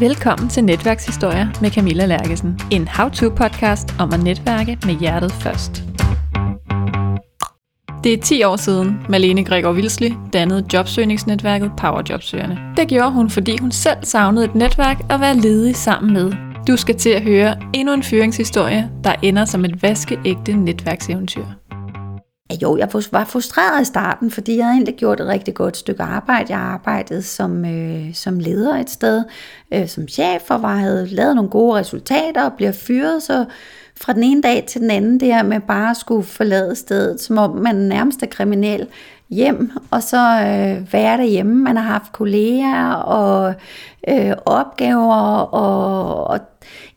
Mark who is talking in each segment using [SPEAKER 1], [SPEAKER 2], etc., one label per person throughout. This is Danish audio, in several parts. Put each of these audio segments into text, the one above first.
[SPEAKER 1] Velkommen til Netværkshistorier med Camilla Lærkesen. En how-to-podcast om at netværke med hjertet først. Det er 10 år siden, Malene Gregor Vilsli dannede jobsøgningsnetværket Powerjobsøgerne. Det gjorde hun, fordi hun selv savnede et netværk at være ledig sammen med. Du skal til at høre endnu en fyringshistorie, der ender som et vaskeægte netværkseventyr.
[SPEAKER 2] Jo, jeg var frustreret i starten, fordi jeg havde egentlig gjort et rigtig godt stykke arbejde. Jeg arbejdede som, øh, som leder et sted, øh, som chef, og var, havde lavet nogle gode resultater og bliver fyret, så fra den ene dag til den anden, det her med bare at skulle forlade stedet, som om man nærmest er kriminel hjem, og så øh, være derhjemme. Man har haft kolleger og øh, opgaver, og, og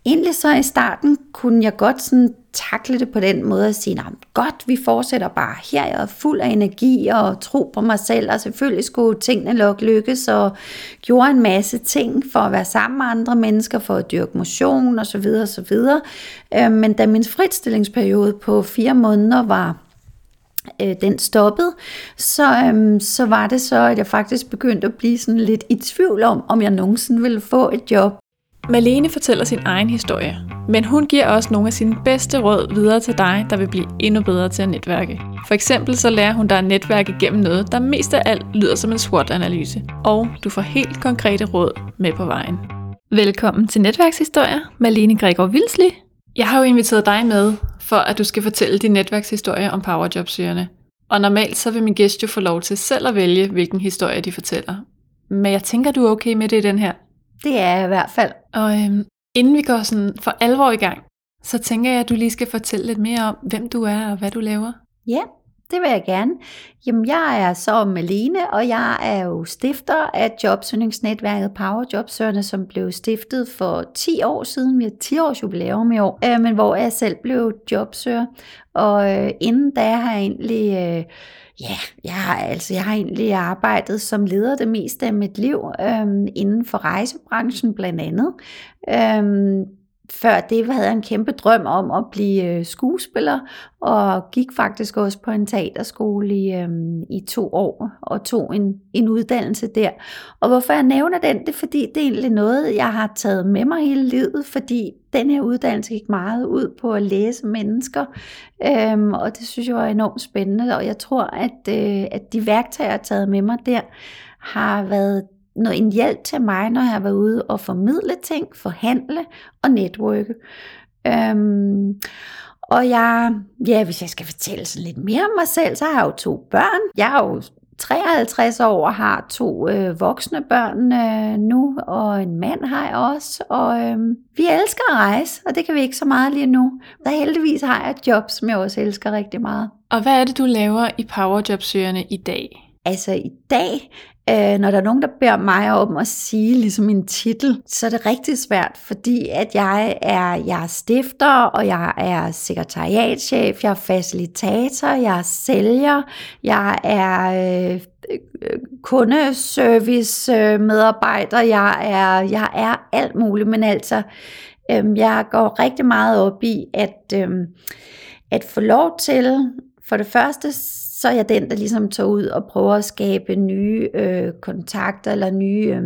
[SPEAKER 2] egentlig så i starten kunne jeg godt sådan takle det på den måde at sige, godt, vi fortsætter bare her, jeg er fuld af energi og tro på mig selv, og selvfølgelig skulle tingene nok lykkes, og gjorde en masse ting for at være sammen med andre mennesker, for at dyrke motion og så videre, og så videre. Øhm, men da min fritstillingsperiode på fire måneder var øh, den stoppede, så, øhm, så var det så, at jeg faktisk begyndte at blive sådan lidt i tvivl om, om jeg nogensinde ville få et job.
[SPEAKER 1] Malene fortæller sin egen historie, men hun giver også nogle af sine bedste råd videre til dig, der vil blive endnu bedre til at netværke. For eksempel så lærer hun dig at netværke gennem noget, der mest af alt lyder som en SWOT-analyse, og du får helt konkrete råd med på vejen. Velkommen til Netværkshistorier, Malene Gregor Vilsli. Jeg har jo inviteret dig med, for at du skal fortælle din netværkshistorie om powerjobsøgerne. Og normalt så vil min gæst jo få lov til selv at vælge, hvilken historie de fortæller. Men jeg tænker, du er okay med det i den her.
[SPEAKER 2] Det er jeg i hvert fald.
[SPEAKER 1] Og øhm, inden vi går sådan for alvor i gang, så tænker jeg, at du lige skal fortælle lidt mere om, hvem du er og hvad du laver.
[SPEAKER 2] Ja, det vil jeg gerne. Jamen, jeg er så Malene, og jeg er jo stifter af jobsøgningsnetværket Powerjobsøgerne, som blev stiftet for 10 år siden. Vi har 10 års jubilæum i år, øh, men hvor jeg selv blev jobsøger. Og øh, inden da har jeg egentlig... Øh, Ja, jeg har, altså, jeg har egentlig arbejdet som leder det meste af mit liv øhm, inden for rejsebranchen blandt andet. Øhm, før det havde jeg en kæmpe drøm om at blive øh, skuespiller, og gik faktisk også på en teaterskole i, øhm, i to år, og tog en, en uddannelse der. Og hvorfor jeg nævner den, det er fordi, det er egentlig noget, jeg har taget med mig hele livet, fordi den her uddannelse gik meget ud på at læse mennesker, øhm, og det synes jeg var enormt spændende, og jeg tror, at, øh, at de værktøjer, jeg har taget med mig der, har været noget, en hjælp til mig, når jeg har været ude og formidle ting, forhandle og netværke. Øhm, og jeg, ja, hvis jeg skal fortælle sådan lidt mere om mig selv, så har jeg jo to børn. Jeg er jo 53 år og har to øh, voksne børn øh, nu, og en mand har jeg også. Og øh, vi elsker at rejse, og det kan vi ikke så meget lige nu. Så heldigvis har jeg et job, som jeg også elsker rigtig meget.
[SPEAKER 1] Og hvad er det, du laver i Powerjobsøgerne i dag?
[SPEAKER 2] Altså i dag, øh, når der er nogen, der beder mig om at sige ligesom en titel, så er det rigtig svært, fordi at jeg er, jeg er stifter, og jeg er sekretariatchef, jeg er facilitator, jeg er sælger, jeg er øh, kundeservice øh, medarbejder, jeg er, jeg er alt muligt, men altså, øh, jeg går rigtig meget op i, at, øh, at få lov til, for det første, så er jeg den, der ligesom tager ud og prøver at skabe nye øh, kontakter eller nye øh,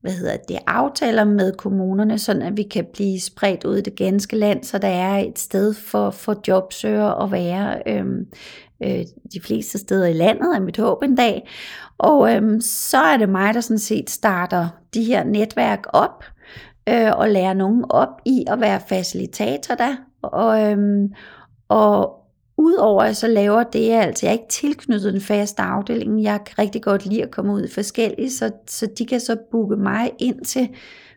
[SPEAKER 2] hvad hedder det, aftaler med kommunerne, sådan at vi kan blive spredt ud i det ganske land, så der er et sted for, for jobsøgere at være øh, øh, de fleste steder i landet, er mit håb en dag. Og øh, så er det mig, der sådan set starter de her netværk op, øh, og lærer nogen op i at være facilitator der, og, øh, og Udover at så laver det, altså jeg er ikke tilknyttet den faste afdeling. Jeg kan rigtig godt lide at komme ud i forskellige, så, så de kan så booke mig ind til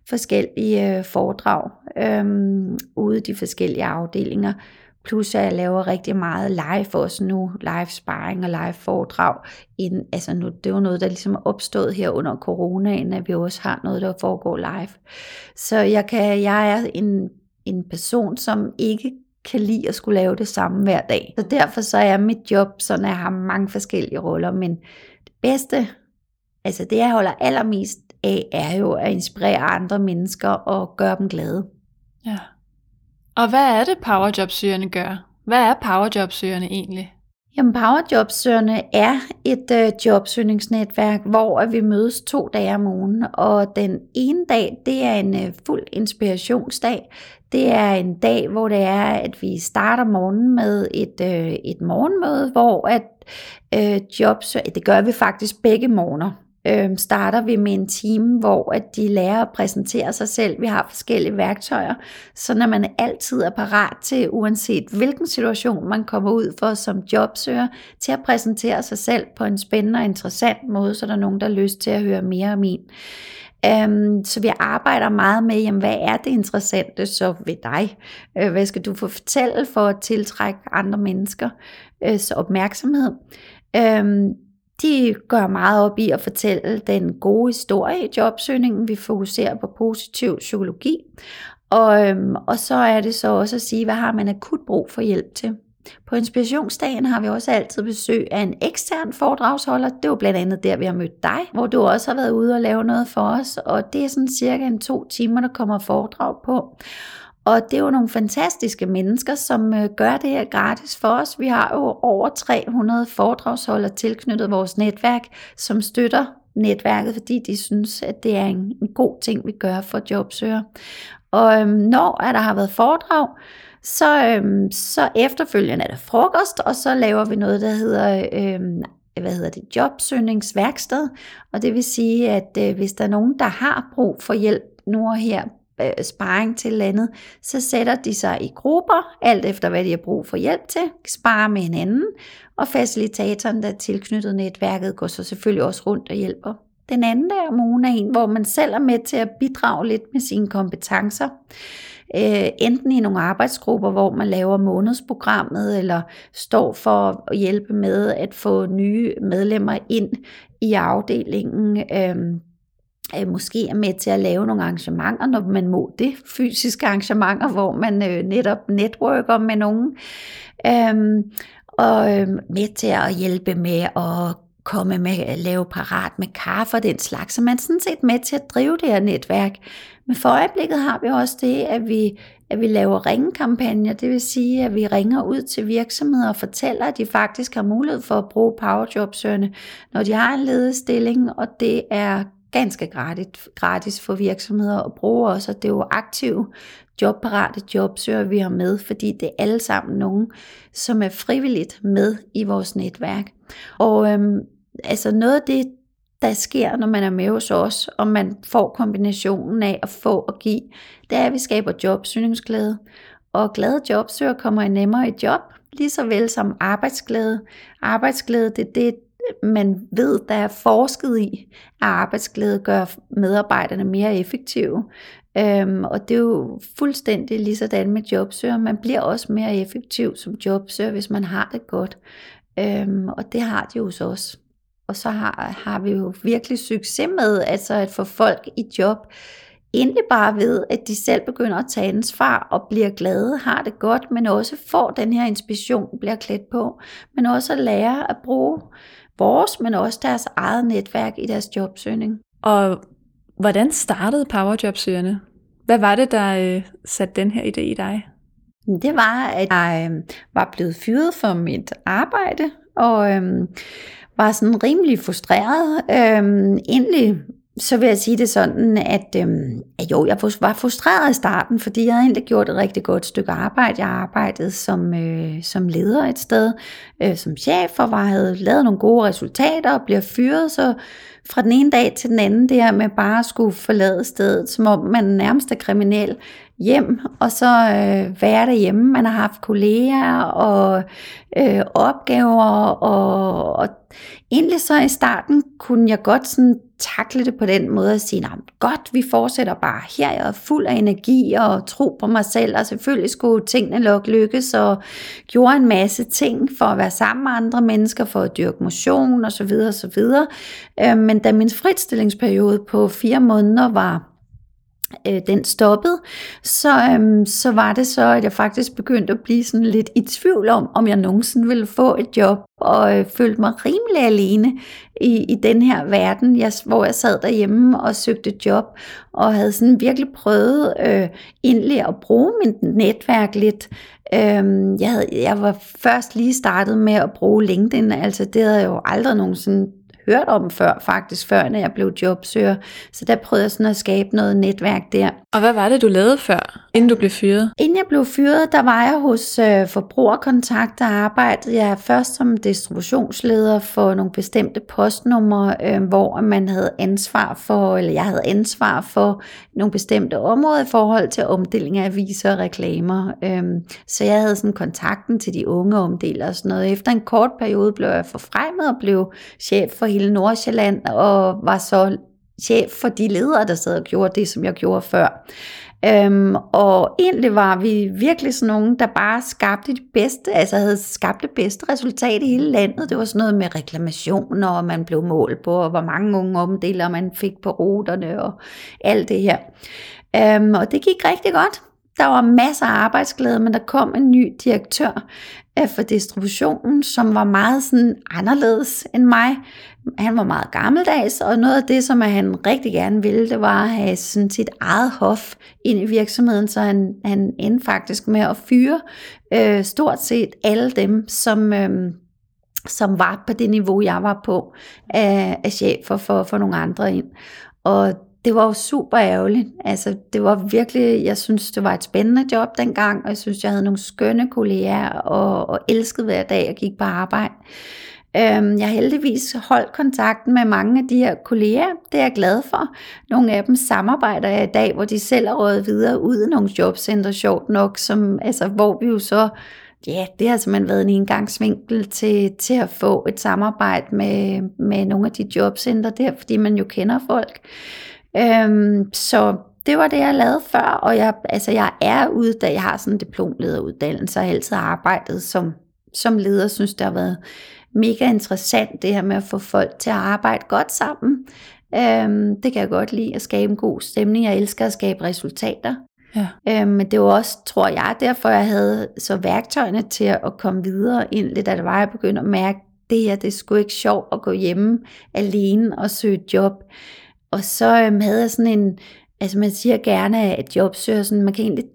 [SPEAKER 2] forskellige øh, foredrag øhm, ude i de forskellige afdelinger. Plus at jeg laver rigtig meget live også nu, live sparring og live foredrag. Inden, altså nu, det var noget, der ligesom er opstået her under coronaen, at vi også har noget, der foregår live. Så jeg, kan, jeg er en, en person, som ikke kan lide at skulle lave det samme hver dag. Så derfor så er mit job sådan, at jeg har mange forskellige roller, men det bedste, altså det jeg holder allermest af, er jo at inspirere andre mennesker og gøre dem glade.
[SPEAKER 1] Ja. Og hvad er det powerjobsøgerne gør? Hvad er powerjobsøgerne egentlig?
[SPEAKER 2] Jamen, Powerjobsøgerne er et øh, jobsøgningsnetværk, hvor vi mødes to dage om ugen, og den ene dag, det er en øh, fuld inspirationsdag. Det er en dag, hvor det er, at vi starter morgenen med et, øh, et morgenmøde, hvor at øh, jobsøger, det gør vi faktisk begge morgener øh, starter vi med en time, hvor at de lærer at præsentere sig selv. Vi har forskellige værktøjer, så når man altid er parat til, uanset hvilken situation man kommer ud for som jobsøger, til at præsentere sig selv på en spændende og interessant måde, så der er nogen, der har lyst til at høre mere om en. Um, så vi arbejder meget med, jamen, hvad er det interessante så ved dig? Uh, hvad skal du få fortælle for at tiltrække andre mennesker uh, så opmærksomhed? Um, de gør meget op i at fortælle den gode historie i jobsøgningen. Vi fokuserer på positiv psykologi. Og, øhm, og så er det så også at sige, hvad har man akut brug for hjælp til. På inspirationsdagen har vi også altid besøg af en ekstern foredragsholder. Det var blandt andet der, vi har mødt dig, hvor du også har været ude og lave noget for os. Og det er sådan cirka en to timer, der kommer foredrag på. Og det er jo nogle fantastiske mennesker, som øh, gør det her gratis for os. Vi har jo over 300 foredragsholdere tilknyttet vores netværk, som støtter netværket, fordi de synes, at det er en, en god ting, vi gør for jobsøgere. Og øhm, når at der har været foredrag, så, øhm, så efterfølgende er der frokost, og så laver vi noget, der hedder øhm, hvad hedder det, jobsøgningsværksted. Og det vil sige, at øh, hvis der er nogen, der har brug for hjælp nu og her øh, sparring til landet, så sætter de sig i grupper, alt efter hvad de har brug for hjælp til, sparer med hinanden, og facilitatoren, der er tilknyttet netværket, går så selvfølgelig også rundt og hjælper. Den anden der om ugen er en, hvor man selv er med til at bidrage lidt med sine kompetencer. Øh, enten i nogle arbejdsgrupper, hvor man laver månedsprogrammet, eller står for at hjælpe med at få nye medlemmer ind i afdelingen. Øh, øh, måske er med til at lave nogle arrangementer, når man må det, fysiske arrangementer, hvor man øh, netop networker med nogen, øhm, og øh, med til at hjælpe med at komme med at lave parat med kaffe og den slags, så man er sådan set med til at drive det her netværk. Men for øjeblikket har vi også det, at vi, at vi laver ringekampagner, det vil sige, at vi ringer ud til virksomheder og fortæller, at de faktisk har mulighed for at bruge powerjobsøgerne, når de har en ledestilling, og det er ganske gratis, gratis for virksomheder at bruge også, og det er jo aktive jobparate jobsøger, vi har med, fordi det er alle sammen nogen, som er frivilligt med i vores netværk. Og øhm, altså noget af det, der sker, når man er med hos os, og man får kombinationen af at få og give, det er, at vi skaber jobsøgningsglæde. Og glade jobsøger kommer i nemmere i job, lige så vel som arbejdsglæde. Arbejdsglæde, det er det, man ved, der er forsket i, at arbejdsglæde gør medarbejderne mere effektive. Øhm, og det er jo fuldstændig lige sådan med jobsøger. Man bliver også mere effektiv som jobsøger, hvis man har det godt. Øhm, og det har de jo hos os. Og så har, har vi jo virkelig succes med altså at få folk i job, egentlig bare ved, at de selv begynder at tage ansvar og bliver glade, har det godt, men også får den her inspiration, bliver klædt på, men også at lære at bruge vores, men også deres eget netværk i deres jobsøgning.
[SPEAKER 1] Og hvordan startede Powerjobsøgerne? Hvad var det, der øh, satte den her idé i dig?
[SPEAKER 2] Det var, at jeg øh, var blevet fyret for mit arbejde, og øh, var sådan rimelig frustreret. Øh, egentlig så vil jeg sige det sådan, at, øhm, at jo, jeg var frustreret i starten, fordi jeg havde egentlig gjort et rigtig godt stykke arbejde. Jeg arbejdede som, øh, som leder et sted, øh, som chef, og var, havde lavet nogle gode resultater og bliver fyret, så fra den ene dag til den anden, det her med bare at skulle forlade stedet, som om man nærmest er kriminel, hjem, og så øh, være derhjemme. Man har haft kolleger og øh, opgaver, og, og egentlig så i starten kunne jeg godt sådan takle det på den måde at sige, godt, vi fortsætter bare her, jeg er fuld af energi og tro på mig selv, og selvfølgelig skulle tingene nok lykkes, og gjorde en masse ting for at være sammen med andre mennesker, for at dyrke motion osv. osv. Øh, men da min fritstillingsperiode på fire måneder var øh, den stoppede, så, øhm, så var det så, at jeg faktisk begyndte at blive sådan lidt i tvivl om, om jeg nogensinde ville få et job, og øh, følte mig rimelig alene i, i den her verden, jeg, hvor jeg sad derhjemme og søgte job, og havde sådan virkelig prøvet øh, egentlig at bruge mit netværk lidt. Øhm, jeg, havde, jeg var først lige startet med at bruge LinkedIn, altså det havde jeg jo aldrig nogensinde hørt om før, faktisk før, når jeg blev jobsøger. Så der prøvede jeg sådan at skabe noget netværk der.
[SPEAKER 1] Og hvad var det, du lavede før, inden du blev fyret?
[SPEAKER 2] Inden jeg blev fyret, der var jeg hos øh, Forbrugerkontakt, der arbejdede jeg først som distributionsleder for nogle bestemte postnumre, øh, hvor man havde ansvar for, eller jeg havde ansvar for nogle bestemte områder i forhold til omdeling af aviser og reklamer. Øh, så jeg havde sådan kontakten til de unge omdelere og sådan noget. Efter en kort periode blev jeg forfremmet og blev chef for hele Nordsjælland, og var så chef for de ledere, der sad og gjorde det, som jeg gjorde før. Øhm, og egentlig var vi virkelig sådan nogen, der bare skabte det bedste, altså havde skabt det bedste resultat i hele landet. Det var sådan noget med reklamationer, og man blev målt på, og hvor mange unge omdeler man fik på ruterne, og alt det her. Øhm, og det gik rigtig godt. Der var masser af arbejdsglæde, men der kom en ny direktør øh, for distributionen, som var meget sådan anderledes end mig. Han var meget gammeldags, og noget af det, som han rigtig gerne ville, det var at have sådan sit eget hof ind i virksomheden, så han, han endte faktisk med at fyre øh, stort set alle dem, som, øh, som var på det niveau, jeg var på, af, af chefer for, for nogle andre ind. Og det var jo super ærgerligt. Altså, det var virkelig, jeg synes, det var et spændende job dengang, og jeg synes, jeg havde nogle skønne kolleger, og, og elskede hver dag at gik på arbejde. Øhm, jeg har heldigvis holdt kontakten med mange af de her kolleger. Det er jeg glad for. Nogle af dem samarbejder jeg i dag, hvor de selv er rådet videre ud i nogle jobcenter, sjovt nok, som, altså, hvor vi jo så ja, det har simpelthen været en indgangsvinkel til, til at få et samarbejde med, med nogle af de jobcenter der, fordi man jo kender folk. Øhm, så det var det, jeg lavede før, og jeg, altså, jeg er ude, da jeg har sådan en diplomlederuddannelse, og har altid arbejdet som, som leder, synes det har været mega interessant, det her med at få folk til at arbejde godt sammen. Øhm, det kan jeg godt lide, at skabe en god stemning. Jeg elsker at skabe resultater. Ja. Øhm, men det var også, tror jeg, derfor jeg havde så værktøjerne til at komme videre ind, da det var, jeg begyndte at mærke, det her, det er sgu ikke sjovt at gå hjemme alene og søge job. Og så øhm, havde jeg sådan en, altså man siger gerne, at jobsøger, sådan, man kan egentlig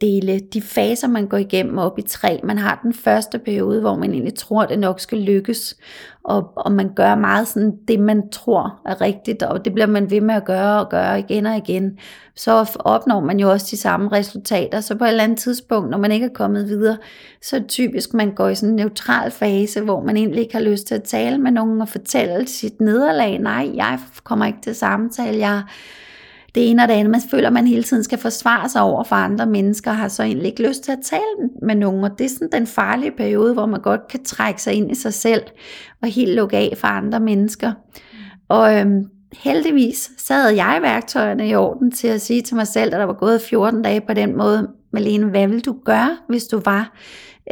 [SPEAKER 2] dele de faser, man går igennem op i tre. Man har den første periode, hvor man egentlig tror, det nok skal lykkes, og, og man gør meget sådan det, man tror er rigtigt, og det bliver man ved med at gøre og gøre igen og igen. Så opnår man jo også de samme resultater, så på et eller andet tidspunkt, når man ikke er kommet videre, så er det typisk, man går i sådan en neutral fase, hvor man egentlig ikke har lyst til at tale med nogen og fortælle sit nederlag. Nej, jeg kommer ikke til samtale, jeg det ene og det andet. Man føler, at man hele tiden skal forsvare sig over for andre mennesker, og har så egentlig ikke lyst til at tale med nogen. Og det er sådan den farlige periode, hvor man godt kan trække sig ind i sig selv, og helt lukke af for andre mennesker. Og øhm, heldigvis, sad jeg værktøjerne i orden til at sige til mig selv, at der var gået 14 dage på den måde, Malene, hvad vil du gøre, hvis du var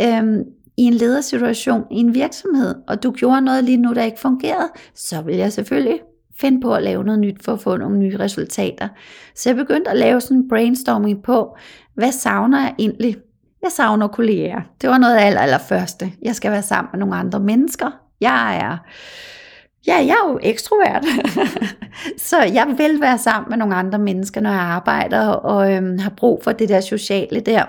[SPEAKER 2] øhm, i en ledersituation i en virksomhed, og du gjorde noget lige nu, der ikke fungerede, så vil jeg selvfølgelig finde på at lave noget nyt for at få nogle nye resultater. Så jeg begyndte at lave sådan en brainstorming på, hvad savner jeg egentlig? Jeg savner kolleger. Det var noget af aller, allerførste. Jeg skal være sammen med nogle andre mennesker. Jeg er, ja, jeg er jo ekstrovert. så jeg vil være sammen med nogle andre mennesker, når jeg arbejder, og øhm, har brug for det der sociale der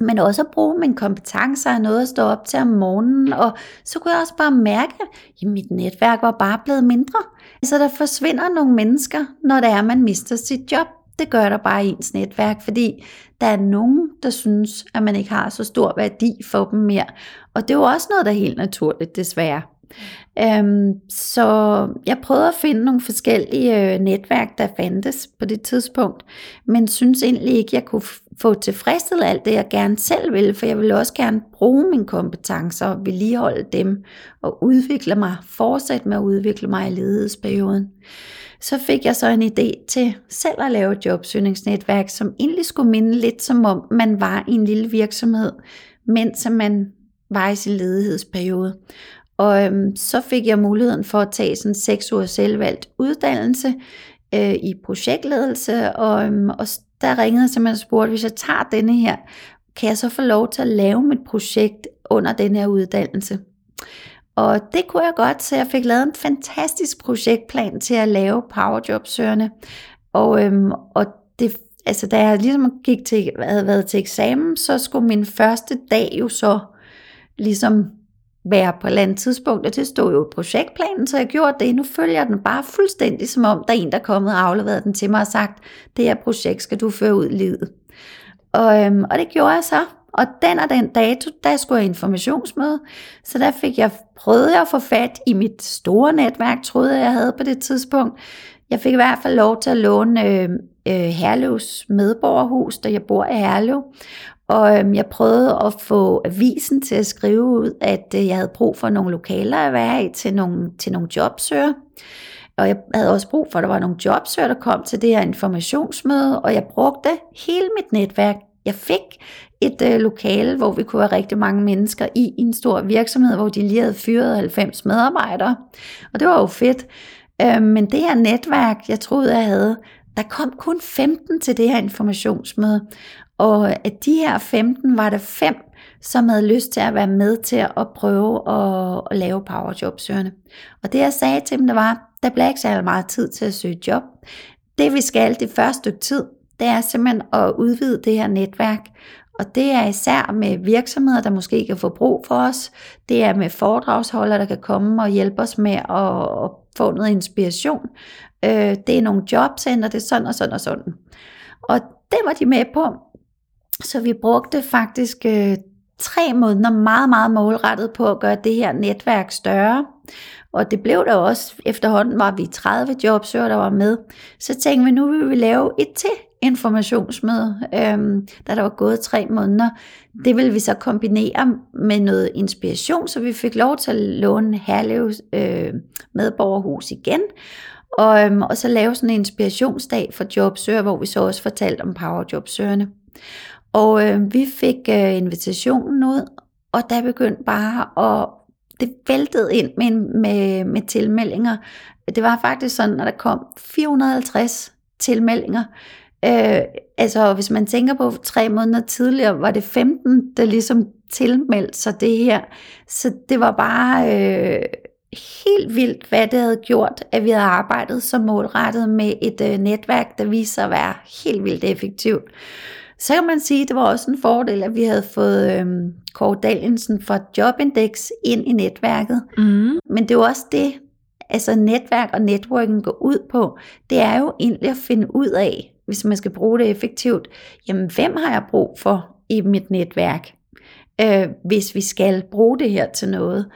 [SPEAKER 2] men også at bruge mine kompetencer og noget at stå op til om morgenen, og så kunne jeg også bare mærke, at mit netværk var bare blevet mindre. Så der forsvinder nogle mennesker, når det er, man mister sit job. Det gør der bare i ens netværk, fordi der er nogen, der synes, at man ikke har så stor værdi for dem mere. Og det er jo også noget, der er helt naturligt, desværre. Øhm, så jeg prøvede at finde nogle forskellige øh, netværk, der fandtes på det tidspunkt, men synes egentlig ikke, jeg kunne få tilfredsstillet alt det, jeg gerne selv ville, for jeg ville også gerne bruge mine kompetencer og vedligeholde dem og udvikle mig, fortsætte med at udvikle mig i ledighedsperioden. Så fik jeg så en idé til selv at lave et jobsøgningsnetværk, som egentlig skulle minde lidt som om man var i en lille virksomhed, mens man var i sin ledighedsperiode. Og øhm, så fik jeg muligheden for at tage sådan seks uger selvvalgt uddannelse øh, i projektledelse, og, øhm, og der ringede jeg simpelthen og spurgte, hvis jeg tager denne her, kan jeg så få lov til at lave mit projekt under den her uddannelse? Og det kunne jeg godt, så jeg fik lavet en fantastisk projektplan til at lave powerjobsøgerne. Og, øhm, og det, altså, da jeg ligesom gik til, havde været til eksamen, så skulle min første dag jo så ligesom være på et eller andet tidspunkt, og det stod jo i projektplanen, så jeg gjorde det. Nu følger jeg den bare fuldstændig, som om der er en, der er kommet og afleveret den til mig og sagt, det her projekt skal du føre ud i livet. Og, øhm, og det gjorde jeg så. Og den og den dato, der skulle jeg informationsmøde, så der fik jeg, prøvede jeg at få fat i mit store netværk, troede jeg, jeg havde på det tidspunkt. Jeg fik i hvert fald lov til at låne øh, øh, Herlevs medborgerhus, der jeg bor i Herlev. Og øhm, jeg prøvede at få avisen til at skrive ud, at øh, jeg havde brug for nogle lokaler at være i til nogle, til nogle jobsøger. Og jeg havde også brug for, at der var nogle jobsøger, der kom til det her informationsmøde, og jeg brugte hele mit netværk. Jeg fik et øh, lokale, hvor vi kunne være rigtig mange mennesker i en stor virksomhed, hvor de lige havde fyret 90 medarbejdere. Og det var jo fedt. Øh, men det her netværk, jeg troede, jeg havde, der kom kun 15 til det her informationsmøde. Og af de her 15 var der fem, som havde lyst til at være med til at prøve at, at lave powerjobsøgerne. Og det jeg sagde til dem, det var, der bliver ikke særlig meget tid til at søge job. Det vi skal det første stykke tid, det er simpelthen at udvide det her netværk. Og det er især med virksomheder, der måske kan få brug for os. Det er med foredragsholdere, der kan komme og hjælpe os med at få noget inspiration. Øh, det er nogle jobcenter, det er sådan og sådan og sådan. Og det var de med på. Så vi brugte faktisk øh, tre måneder meget, meget målrettet på at gøre det her netværk større. Og det blev der også. Efterhånden var vi 30 jobsøger, der var med. Så tænkte vi, nu vil vi lave et til informationsmøde, øhm, da der var gået tre måneder. Det vil vi så kombinere med noget inspiration, så vi fik lov til at låne Herlev øh, medborgerhus igen. Og, øhm, og så lave sådan en inspirationsdag for jobsøger, hvor vi så også fortalte om powerjobsøgerne. Og øh, vi fik øh, invitationen ud, og der begyndte bare at det væltede ind med, med, med tilmeldinger. Det var faktisk sådan, at der kom 450 tilmeldinger. Øh, altså hvis man tænker på tre måneder tidligere, var det 15, der ligesom tilmeldte sig det her. Så det var bare øh, helt vildt, hvad det havde gjort, at vi havde arbejdet så målrettet med et øh, netværk, der viste sig at være helt vildt effektivt. Så kan man sige, at det var også en fordel, at vi havde fået øhm, Kåre Dalensen fra Jobindex ind i netværket. Mm. Men det er jo også det, altså netværk og networking går ud på. Det er jo egentlig at finde ud af, hvis man skal bruge det effektivt, jamen hvem har jeg brug for i mit netværk, øh, hvis vi skal bruge det her til noget.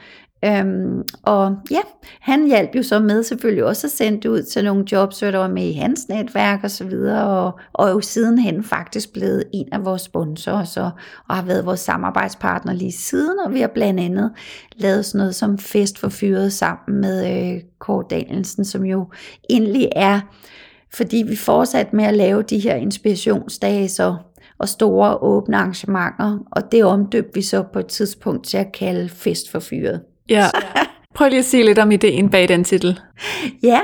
[SPEAKER 2] Øhm, og ja, han hjalp jo så med selvfølgelig også at sende det ud til nogle jobs, der var med i hans netværk og så videre, og, og jo sidenhen faktisk blevet en af vores sponsorer så, og har været vores samarbejdspartner lige siden, og vi har blandt andet lavet sådan noget som Fest for Fyret sammen med øh, Kåre Danielsen, som jo egentlig er, fordi vi fortsat med at lave de her inspirationsdage, så og store åbne arrangementer, og det omdøbte vi så på et tidspunkt til at kalde Fest for Fyret.
[SPEAKER 1] Ja. Prøv lige at sige lidt om ideen bag den titel.
[SPEAKER 2] Ja,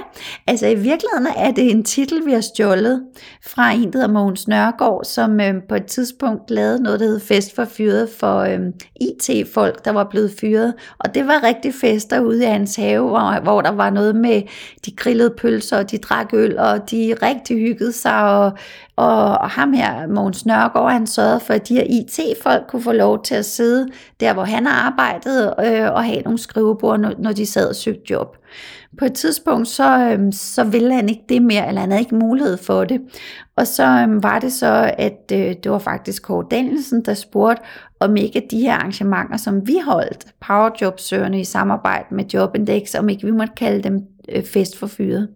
[SPEAKER 2] altså i virkeligheden er det en titel, vi har stjålet fra en, der hedder Mogens Nørgaard, som øh, på et tidspunkt lavede noget, der hed Fest for fyret for øh, IT-folk, der var blevet fyret. Og det var rigtig fester ude i hans have, hvor, hvor der var noget med, de grillede pølser, og de drak øl, og de rigtig hyggede sig, og, og, og ham her, Mogens Nørgaard, han sørgede for, at de her IT-folk kunne få lov til at sidde der, hvor han arbejdede, øh, og have nogle skrivebord, når, når de sad og søgte job. På et tidspunkt, så, øh, så ville han ikke det mere, eller han havde ikke mulighed for det. Og så øh, var det så, at øh, det var faktisk Kåre Danielsen, der spurgte, om ikke de her arrangementer, som vi holdt, Powerjobsøgerne i samarbejde med Jobindex, om ikke vi måtte kalde dem fest for fyret.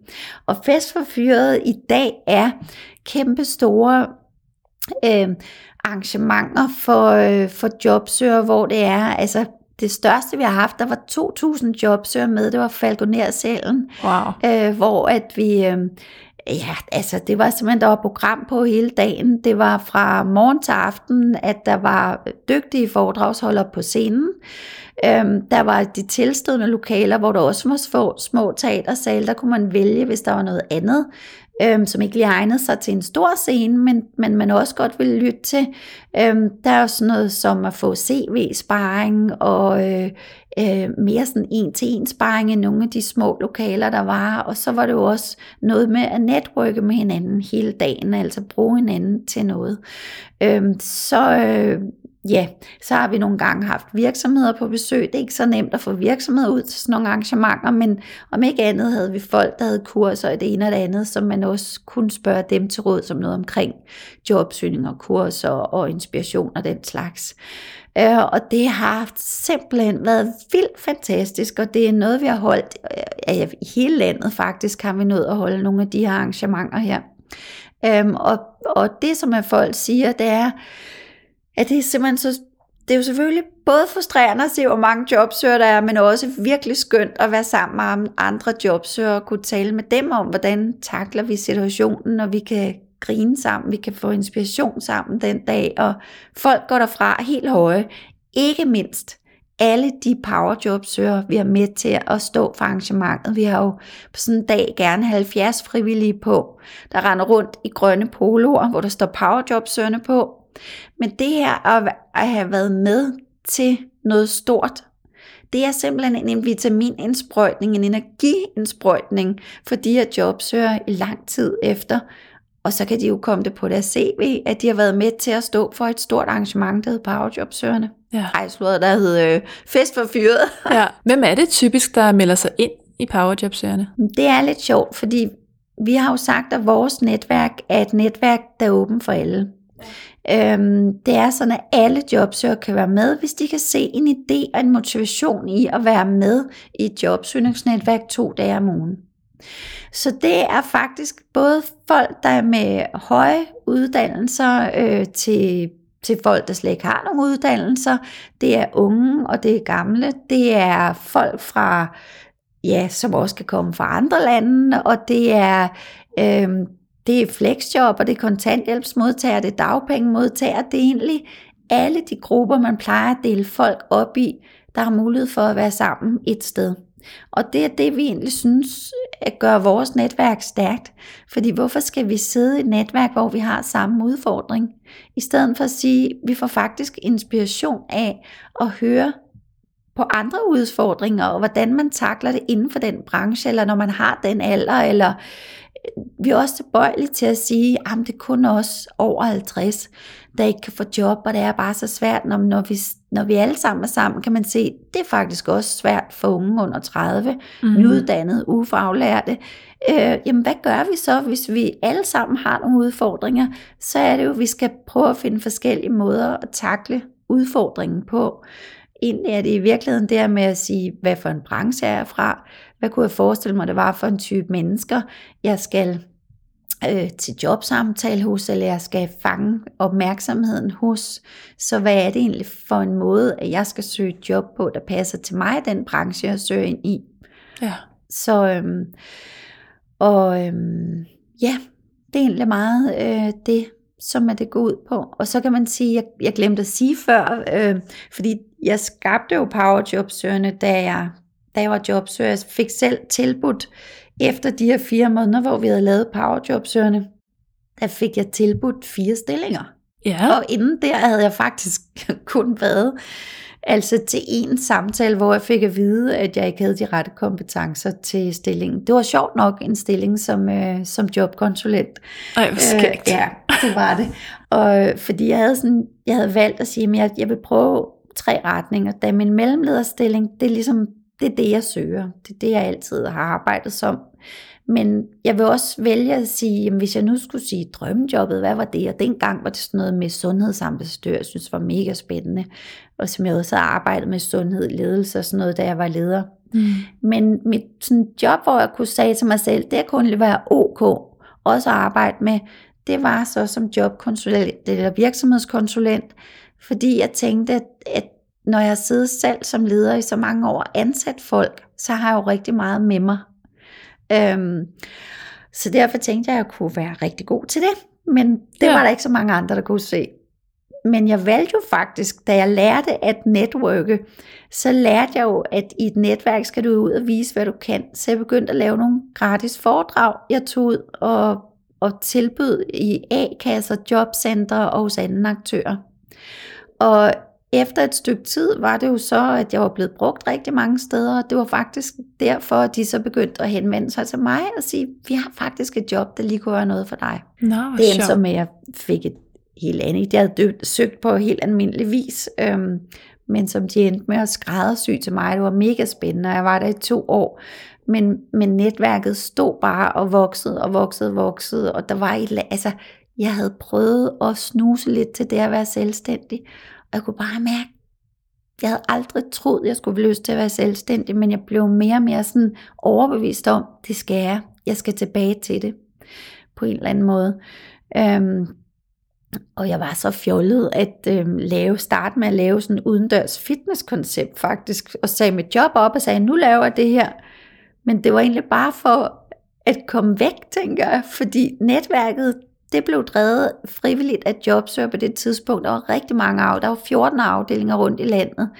[SPEAKER 2] Og fest for fyret i dag er kæmpe store øh, arrangementer for, øh, for jobsøger, hvor det er, altså det største, vi har haft, der var 2.000 jobsøger med, det var Falconer-salen,
[SPEAKER 1] wow.
[SPEAKER 2] øh, hvor at vi, øh, ja, altså det var simpelthen, der var program på hele dagen. Det var fra morgen til aften, at der var dygtige foredragsholdere på scenen. Øhm, der var de tilstødende lokaler, hvor der også var små, små teatersale. Der kunne man vælge, hvis der var noget andet, øhm, som ikke lige egnede sig til en stor scene, men, men man også godt ville lytte til. Øhm, der er også noget som at få CV-sparring og øh, øh, mere sådan en-til-en sparring i nogle af de små lokaler, der var. Og så var det jo også noget med at netværke med hinanden hele dagen, altså bruge hinanden til noget. Øhm, så øh, ja, så har vi nogle gange haft virksomheder på besøg. Det er ikke så nemt at få virksomheder ud til sådan nogle arrangementer, men om ikke andet havde vi folk, der havde kurser og det ene og det andet, som man også kunne spørge dem til råd som noget omkring jobsøgning og kurser og inspiration og den slags. Øh, og det har simpelthen været vildt fantastisk, og det er noget, vi har holdt øh, ja, i hele landet faktisk, har vi nået at holde nogle af de her arrangementer her. Øhm, og, og det, som folk siger, det er, at det er simpelthen så det er jo selvfølgelig både frustrerende at se, hvor mange jobsøgere der er, men også virkelig skønt at være sammen med andre jobsøgere og kunne tale med dem om, hvordan takler vi situationen, og vi kan grine sammen, vi kan få inspiration sammen den dag, og folk går derfra helt høje. Ikke mindst alle de powerjobsøger, vi har med til at stå for arrangementet. Vi har jo på sådan en dag gerne 70 frivillige på, der render rundt i grønne poloer, hvor der står powerjobsøgerne på. Men det her at have været med til noget stort, det er simpelthen en vitaminindsprøjtning, en energiindsprøjtning for de her jobsøgere i lang tid efter. Og så kan de jo komme det på deres CV, at de har været med til at stå for et stort arrangement, der hedder Powerjobsøgerne. Ja. Ej, slået, der hedder øh, Fest for fyret.
[SPEAKER 1] ja. Hvem er det typisk, der melder sig ind i Powerjobsøgerne?
[SPEAKER 2] Det er lidt sjovt, fordi vi har jo sagt, at vores netværk er et netværk, der er åben for alle. Øhm, det er sådan, at alle jobsøgere kan være med, hvis de kan se en idé og en motivation i at være med i et jobsøgningsnetværk to dage om ugen. Så det er faktisk både folk, der er med høje uddannelser øh, til til folk, der slet ikke har nogen uddannelser. Det er unge, og det er gamle. Det er folk fra, ja, som også kan komme fra andre lande, og det er øh, det er flexjob, og det er kontanthjælpsmodtagere, det er dagpengemodtagere, det er egentlig alle de grupper, man plejer at dele folk op i, der har mulighed for at være sammen et sted. Og det er det, vi egentlig synes at gøre vores netværk stærkt. Fordi hvorfor skal vi sidde i et netværk, hvor vi har samme udfordring? I stedet for at sige, at vi får faktisk inspiration af at høre på andre udfordringer, og hvordan man takler det inden for den branche, eller når man har den alder, eller vi er også tilbøjelige til at sige, at det er kun os over 50, der ikke kan få job, og det er bare så svært, når, når, vi, når vi alle sammen er sammen, kan man se, det er faktisk også svært for unge under 30, mm. nyuddannede, ufaglærte. Øh, jamen hvad gør vi så, hvis vi alle sammen har nogle udfordringer? Så er det jo, at vi skal prøve at finde forskellige måder at takle udfordringen på. Egentlig er det i virkeligheden der med at sige, hvad for en branche er jeg fra? Hvad kunne jeg forestille mig, det var for en type mennesker, jeg skal øh, til jobsamtale hos, eller jeg skal fange opmærksomheden hos. Så hvad er det egentlig for en måde, at jeg skal søge job på, der passer til mig, den branche, jeg søger ind i? Ja. Så, øhm, og øhm, ja, det er egentlig meget øh, det, som er det går ud på. Og så kan man sige, jeg, jeg glemte at sige før, øh, fordi jeg skabte jo powerjobsøgerne, da jeg, da jeg var jobsøger. Jeg fik selv tilbudt efter de her fire måneder, hvor vi havde lavet powerjobsøgerne, der fik jeg tilbudt fire stillinger. Ja. Og inden der havde jeg faktisk kun været altså til en samtale, hvor jeg fik at vide, at jeg ikke havde de rette kompetencer til stillingen. Det var sjovt nok en stilling som, øh, som jobkonsulent.
[SPEAKER 1] Ej, hvor skægt. Øh,
[SPEAKER 2] ja, det var det. Og fordi jeg havde, sådan, jeg havde valgt at sige, at jeg, jeg vil prøve tre retninger. Da min mellemlederstilling, det er ligesom det er det, jeg søger. Det er det, jeg altid har arbejdet som. Men jeg vil også vælge at sige, at hvis jeg nu skulle sige drømmejobbet, hvad var det? Og dengang var det sådan noget med sundhedsambassadør, jeg synes var mega spændende. Og som jeg også har arbejdet med sundhed, ledelse og sådan noget, da jeg var leder. Mm. Men mit sådan job, hvor jeg kunne sige til mig selv, det kunne være ok, også at arbejde med, det var så som jobkonsulent eller virksomhedskonsulent, fordi jeg tænkte, at når jeg sidder selv som leder i så mange år og ansat folk, så har jeg jo rigtig meget med mig. Øhm, så derfor tænkte jeg, at jeg kunne være rigtig god til det. Men det ja. var der ikke så mange andre, der kunne se. men jeg valgte jo faktisk, da jeg lærte at netværke, så lærte jeg jo, at i et netværk skal du ud og vise, hvad du kan. Så jeg begyndte at lave nogle gratis foredrag. Jeg tog ud og, og tilbød i A-kasser, jobcenter og hos anden aktører. Og efter et stykke tid var det jo så, at jeg var blevet brugt rigtig mange steder, og det var faktisk derfor, at de så begyndte at henvende sig til mig og sige, vi har faktisk et job, der lige kunne være noget for dig.
[SPEAKER 1] Nå,
[SPEAKER 2] det endte så med, at jeg fik et helt andet. Jeg havde døbt, søgt på helt almindelig vis, øhm, men som de endte med at skræddersy til mig. Det var mega spændende, og jeg var der i to år. Men, men netværket stod bare og voksede og voksede og voksede, og der var et, altså, jeg havde prøvet at snuse lidt til det at være selvstændig, og jeg kunne bare mærke, jeg havde aldrig troet, jeg skulle blive lyst til at være selvstændig, men jeg blev mere og mere sådan overbevist om, det skal jeg. Jeg skal tilbage til det på en eller anden måde. Øhm, og jeg var så fjollet at øhm, lave, starte med at lave sådan udendørs fitnesskoncept faktisk, og sagde mit job op og sagde, nu laver jeg det her. Men det var egentlig bare for at komme væk, tænker jeg, fordi netværket, det blev drevet frivilligt af jobsøger på det tidspunkt. Der var rigtig mange af, der var 14 afdelinger rundt i landet,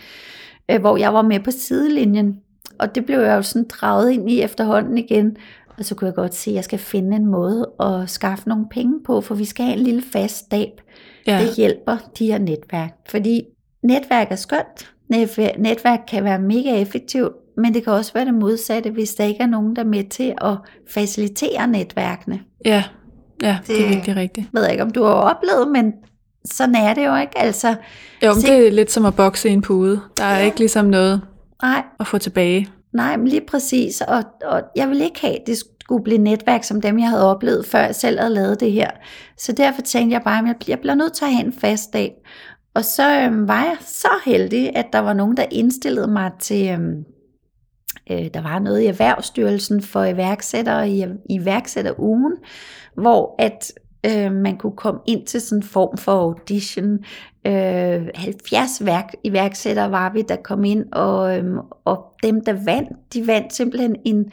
[SPEAKER 2] øh, hvor jeg var med på sidelinjen. Og det blev jeg jo sådan draget ind i efterhånden igen. Og så kunne jeg godt se, at jeg skal finde en måde at skaffe nogle penge på, for vi skal have en lille fast stab, ja. der hjælper de her netværk. Fordi netværk er skønt, netværk kan være mega effektivt, men det kan også være det modsatte, hvis der ikke er nogen, der er med til at facilitere netværkene.
[SPEAKER 1] Ja, ja det, det er virkelig rigtigt.
[SPEAKER 2] Jeg ved ikke, om du har oplevet, men sådan er det jo ikke. Altså,
[SPEAKER 1] jo, men se, det er lidt som at bokse i en pude. Der er ja. ikke ligesom noget
[SPEAKER 2] Nej.
[SPEAKER 1] at få tilbage.
[SPEAKER 2] Nej, men lige præcis. Og, og jeg vil ikke have, at det skulle blive netværk som dem, jeg havde oplevet, før jeg selv havde lavet det her. Så derfor tænkte jeg bare, at jeg bliver nødt til at have en fast dag. Og så øhm, var jeg så heldig, at der var nogen, der indstillede mig til, øhm, øh, der var noget i Erhvervsstyrelsen for iværksættere i iværksætterugen, hvor at øh, man kunne komme ind til sådan en form for audition. Øh, 70 værk, iværksættere var vi, der kom ind, og, øh, og dem, der vandt, de vandt simpelthen en,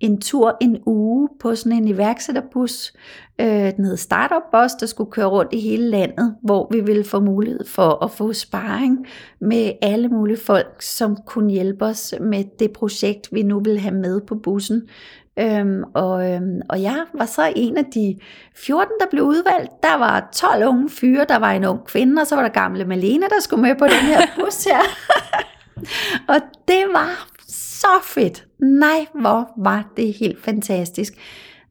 [SPEAKER 2] en tur en uge på sådan en iværksætterbus. Øh, den hed Startup Bus, der skulle køre rundt i hele landet, hvor vi ville få mulighed for at få sparring med alle mulige folk, som kunne hjælpe os med det projekt, vi nu ville have med på bussen. Øhm, og, øhm, og jeg var så en af de 14, der blev udvalgt. Der var 12 unge fyre, der var en ung kvinde, og så var der gamle Malene, der skulle med på den her bus her. og det var så fedt. Nej, hvor var det helt fantastisk.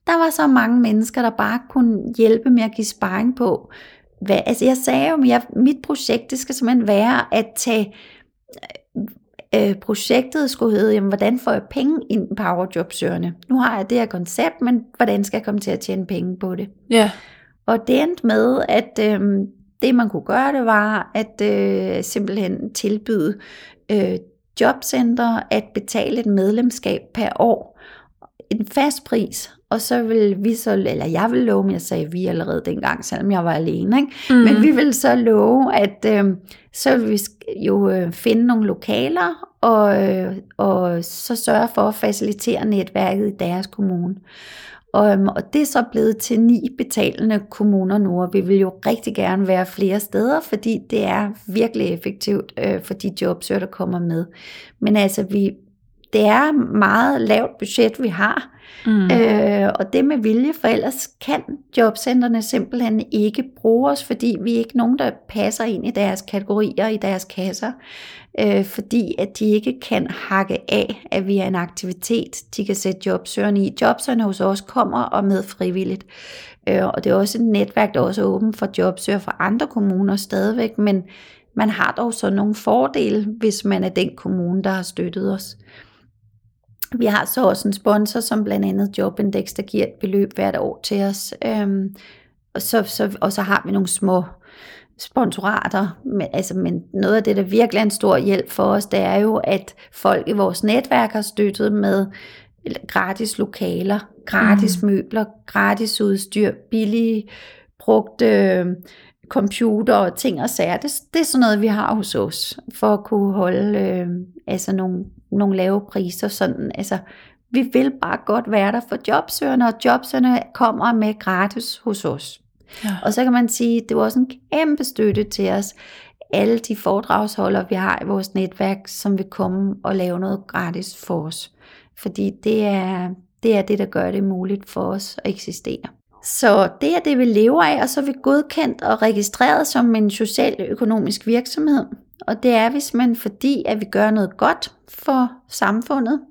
[SPEAKER 2] Der var så mange mennesker, der bare kunne hjælpe med at give sparring på. Hvad, altså jeg sagde jo, at mit projekt det skal simpelthen være at tage øh, projektet skulle hedde, jamen, hvordan får jeg penge ind i powerjobsøgerne? Nu har jeg det her koncept, men hvordan skal jeg komme til at tjene penge på det?
[SPEAKER 1] Ja.
[SPEAKER 2] Og det endte med, at øh, det man kunne gøre, det var at øh, simpelthen tilbyde øh, jobcenter at betale et medlemskab per år. En fast pris, og så vil vi så, eller jeg vil love, men jeg sagde vi allerede dengang, selvom jeg var alene, ikke? Mm. men vi vil så love, at øh, så vil vi jo øh, finde nogle lokaler, og, øh, og så sørge for at facilitere netværket i deres kommune. Og, øhm, og det er så blevet til ni betalende kommuner nu, og vi vil jo rigtig gerne være flere steder, fordi det er virkelig effektivt øh, for de jobsøger, der kommer med. Men altså, vi, det er meget lavt budget, vi har, mm. øh, og det med vilje, for ellers kan jobcentrene simpelthen ikke bruge os, fordi vi er ikke nogen, der passer ind i deres kategorier, i deres kasser, øh, fordi at de ikke kan hakke af, at vi er en aktivitet, de kan sætte jobsøgerne i. Jobsøgerne hos os kommer og med frivilligt, øh, og det er også et netværk, der også er åbent for jobsøger fra andre kommuner stadigvæk, men man har dog så nogle fordele, hvis man er den kommune, der har støttet os. Vi har så også en sponsor, som blandt andet Jobindex, der giver et beløb hvert år til os. Øhm, og, så, så, og så har vi nogle små sponsorater, men, altså, men noget af det, der virkelig er en stor hjælp for os, det er jo, at folk i vores netværk har støttet med gratis lokaler, gratis mm. møbler, gratis udstyr, billige brugte computer og ting og sager. Det, det er sådan noget, vi har hos os, for at kunne holde øh, altså nogle, nogle lave priser. Sådan, altså, vi vil bare godt være der for jobsøgerne, og jobsøgerne kommer med gratis hos os.
[SPEAKER 1] Ja.
[SPEAKER 2] Og så kan man sige, det var også en kæmpe støtte til os, alle de foredragsholdere, vi har i vores netværk, som vil komme og lave noget gratis for os. Fordi det er, det er det, der gør det muligt for os at eksistere. Så det er det, vi lever af, og så er vi godkendt og registreret som en socialøkonomisk virksomhed. Og det er vi simpelthen fordi, at vi gør noget godt for samfundet.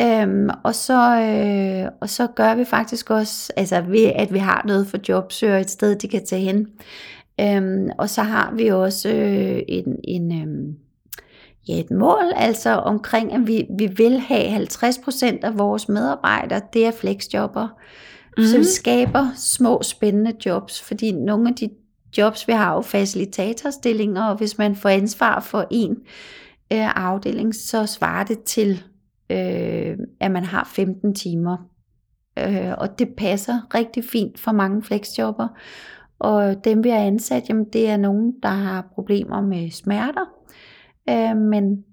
[SPEAKER 2] Øhm, og, så, øh, og så gør vi faktisk også, altså ved at vi har noget for jobsøger, et sted, de kan tage hen. Øhm, og så har vi også øh, en, en, øh, ja, et mål, altså omkring, at vi, vi vil have 50% af vores medarbejdere, det er flexjobber. Mm. Så vi skaber små spændende jobs, fordi nogle af de jobs, vi har jo facilitatorstillinger, og hvis man får ansvar for en øh, afdeling, så svarer det til, øh, at man har 15 timer. Øh, og det passer rigtig fint for mange flexjobber. Og dem vi har ansat, jamen det er nogen, der har problemer med smerter, øh, men,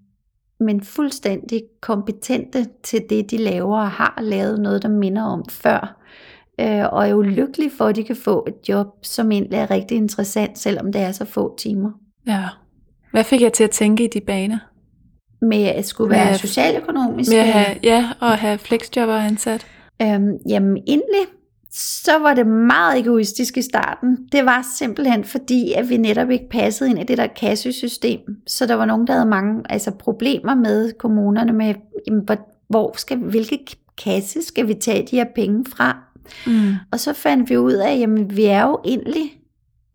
[SPEAKER 2] men fuldstændig kompetente til det, de laver og har lavet noget, der minder om før. Øh, og er jo lykkelig for, at de kan få et job, som egentlig er rigtig interessant, selvom det er så få timer.
[SPEAKER 1] Ja. Hvad fik jeg til at tænke i de baner?
[SPEAKER 2] Med at skulle
[SPEAKER 1] Med
[SPEAKER 2] være socialøkonomisk.
[SPEAKER 1] Med at have, ja, og have flexjobber ansat.
[SPEAKER 2] Øhm, jamen egentlig, så var det meget egoistisk i starten. Det var simpelthen fordi, at vi netop ikke passede ind i det der kassesystem. Så der var nogen, der havde mange altså problemer med kommunerne med, jamen, hvor- hvor skal, hvilke kasse skal vi tage de her penge fra?
[SPEAKER 1] Mm.
[SPEAKER 2] Og så fandt vi ud af, at vi er jo egentlig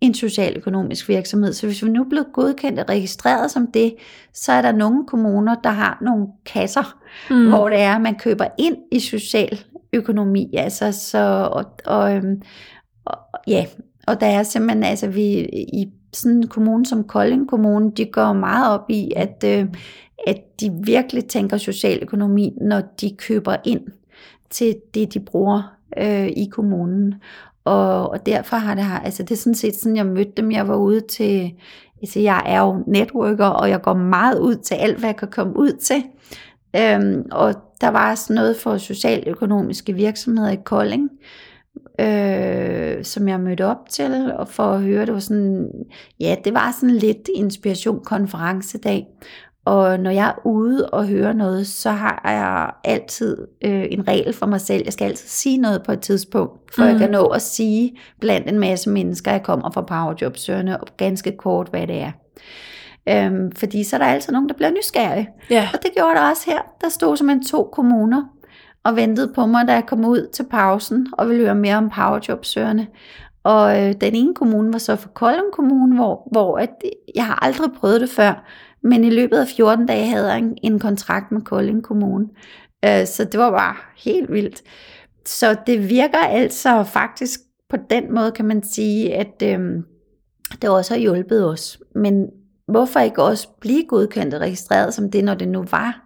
[SPEAKER 2] en socialøkonomisk virksomhed. Så hvis vi nu er blevet godkendt og registreret som det, så er der nogle kommuner, der har nogle kasser,
[SPEAKER 1] Mm.
[SPEAKER 2] hvor det er, at man køber ind i social økonomi. Altså, så, og, og, øhm, og, ja, og der er simpelthen, altså vi i sådan en kommune som Kolding Kommune, de går meget op i, at, øh, at de virkelig tænker socialøkonomi, når de køber ind til det, de bruger øh, i kommunen. Og, og derfor har det her, altså det er sådan set sådan, jeg mødte dem. Jeg var ude til, altså jeg er jo networker, og jeg går meget ud til alt, hvad jeg kan komme ud til. Øhm, og der var sådan noget for socialøkonomiske virksomheder i Kolding, øh, som jeg mødte op til, og for at høre, det var sådan, ja, det var sådan lidt inspiration konferencedag. Og når jeg er ude og høre noget, så har jeg altid øh, en regel for mig selv. Jeg skal altid sige noget på et tidspunkt, for mm. jeg
[SPEAKER 1] Mm.
[SPEAKER 2] kan nå at sige blandt en masse mennesker, jeg kommer fra powerjobsøgerne, og ganske kort, hvad det er. Øhm, fordi så er der altid nogen, der bliver nysgerrige.
[SPEAKER 1] Ja.
[SPEAKER 2] Og det gjorde der også her. Der stod simpelthen to kommuner og ventede på mig, da jeg kom ud til pausen og ville høre mere om powerjobsøgerne. Og øh, den ene kommune var så for Kolding Kommune, hvor, hvor at, jeg har aldrig prøvet det før, men i løbet af 14 dage havde jeg en, en kontrakt med Kolding Kommune. Øh, så det var bare helt vildt. Så det virker altså faktisk på den måde, kan man sige, at øh, det også har hjulpet os. Men hvorfor ikke også blive godkendt og registreret som det, når det nu var?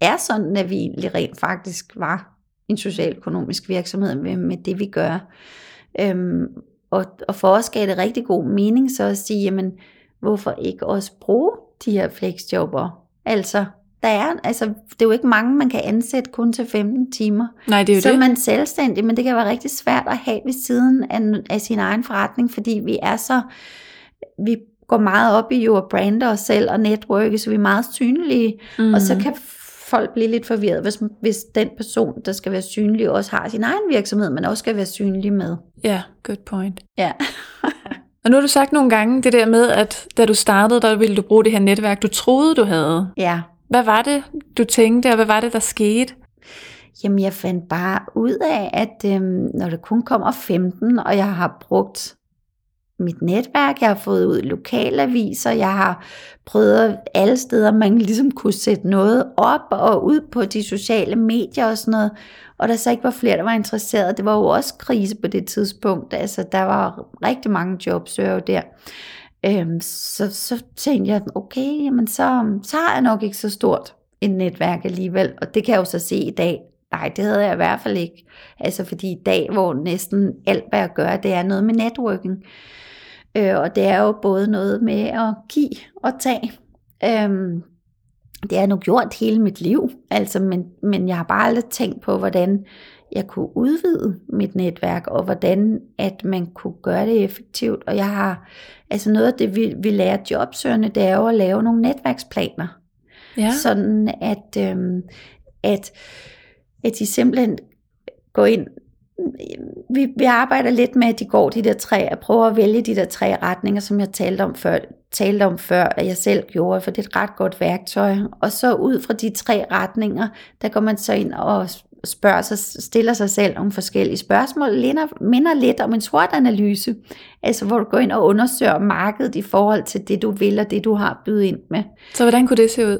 [SPEAKER 2] Er sådan, at vi egentlig rent faktisk var en socialøkonomisk virksomhed med, med det, vi gør. Øhm, og, og for os gav det rigtig god mening så at sige, jamen, hvorfor ikke også bruge de her flexjobber? Altså, der er, altså, det er jo ikke mange, man kan ansætte kun til 15 timer.
[SPEAKER 1] Nej, det er jo
[SPEAKER 2] så
[SPEAKER 1] det.
[SPEAKER 2] man selvstændig, men det kan være rigtig svært at have ved siden af, af sin egen forretning, fordi vi er så, vi går meget op i jo at brande os selv og netværke, så vi er meget synlige,
[SPEAKER 1] Mm.
[SPEAKER 2] og så kan folk blive lidt forvirret, hvis, hvis den person, der skal være synlig, også har sin egen virksomhed, men også skal være synlig med.
[SPEAKER 1] Ja, good point.
[SPEAKER 2] Ja.
[SPEAKER 1] Og nu har du sagt nogle gange det der med, at da du startede, der ville du bruge det her netværk, du troede, du havde.
[SPEAKER 2] Ja.
[SPEAKER 1] Hvad var det, du tænkte, og hvad var det, der skete?
[SPEAKER 2] Jamen, jeg fandt bare ud af, at øhm, når der kun kommer 15, og jeg har brugt mit netværk, jeg har fået ud lokalaviser, jeg har prøvet alle steder, man ligesom kunne sætte noget op og ud på de sociale medier og sådan noget, og der så ikke var flere, der var interesseret. Det var jo også krise på det tidspunkt, altså der var rigtig mange jobsøgere der. Øhm, så, så tænkte jeg, okay, jamen så, så har jeg nok ikke så stort et netværk alligevel, og det kan jeg jo så se i dag. Nej, det havde jeg i hvert fald ikke. Altså fordi i dag, hvor næsten alt, hvad jeg gør, det er noget med networking. Øh, og det er jo både noget med at give og tage. Øhm, det har jeg nu gjort hele mit liv, altså, men, men jeg har bare aldrig tænkt på, hvordan jeg kunne udvide mit netværk, og hvordan at man kunne gøre det effektivt. Og jeg har, altså noget af det, vi, vi lærer jobsøgerne, det er jo at lave nogle netværksplaner. Ja. Sådan at, øhm, at, at de simpelthen går ind, vi, vi arbejder lidt med, at de går de der tre, at prøve at vælge de der tre retninger, som jeg talte om før, talte om før, at jeg selv gjorde, for det er et ret godt værktøj. Og så ud fra de tre retninger, der går man så ind og spørger sig, stiller sig selv nogle forskellige spørgsmål, minder, minder lidt om en SWOT-analyse, altså hvor du går ind og undersøger markedet i forhold til det, du vil og det, du har bydet ind med.
[SPEAKER 1] Så hvordan kunne det se ud?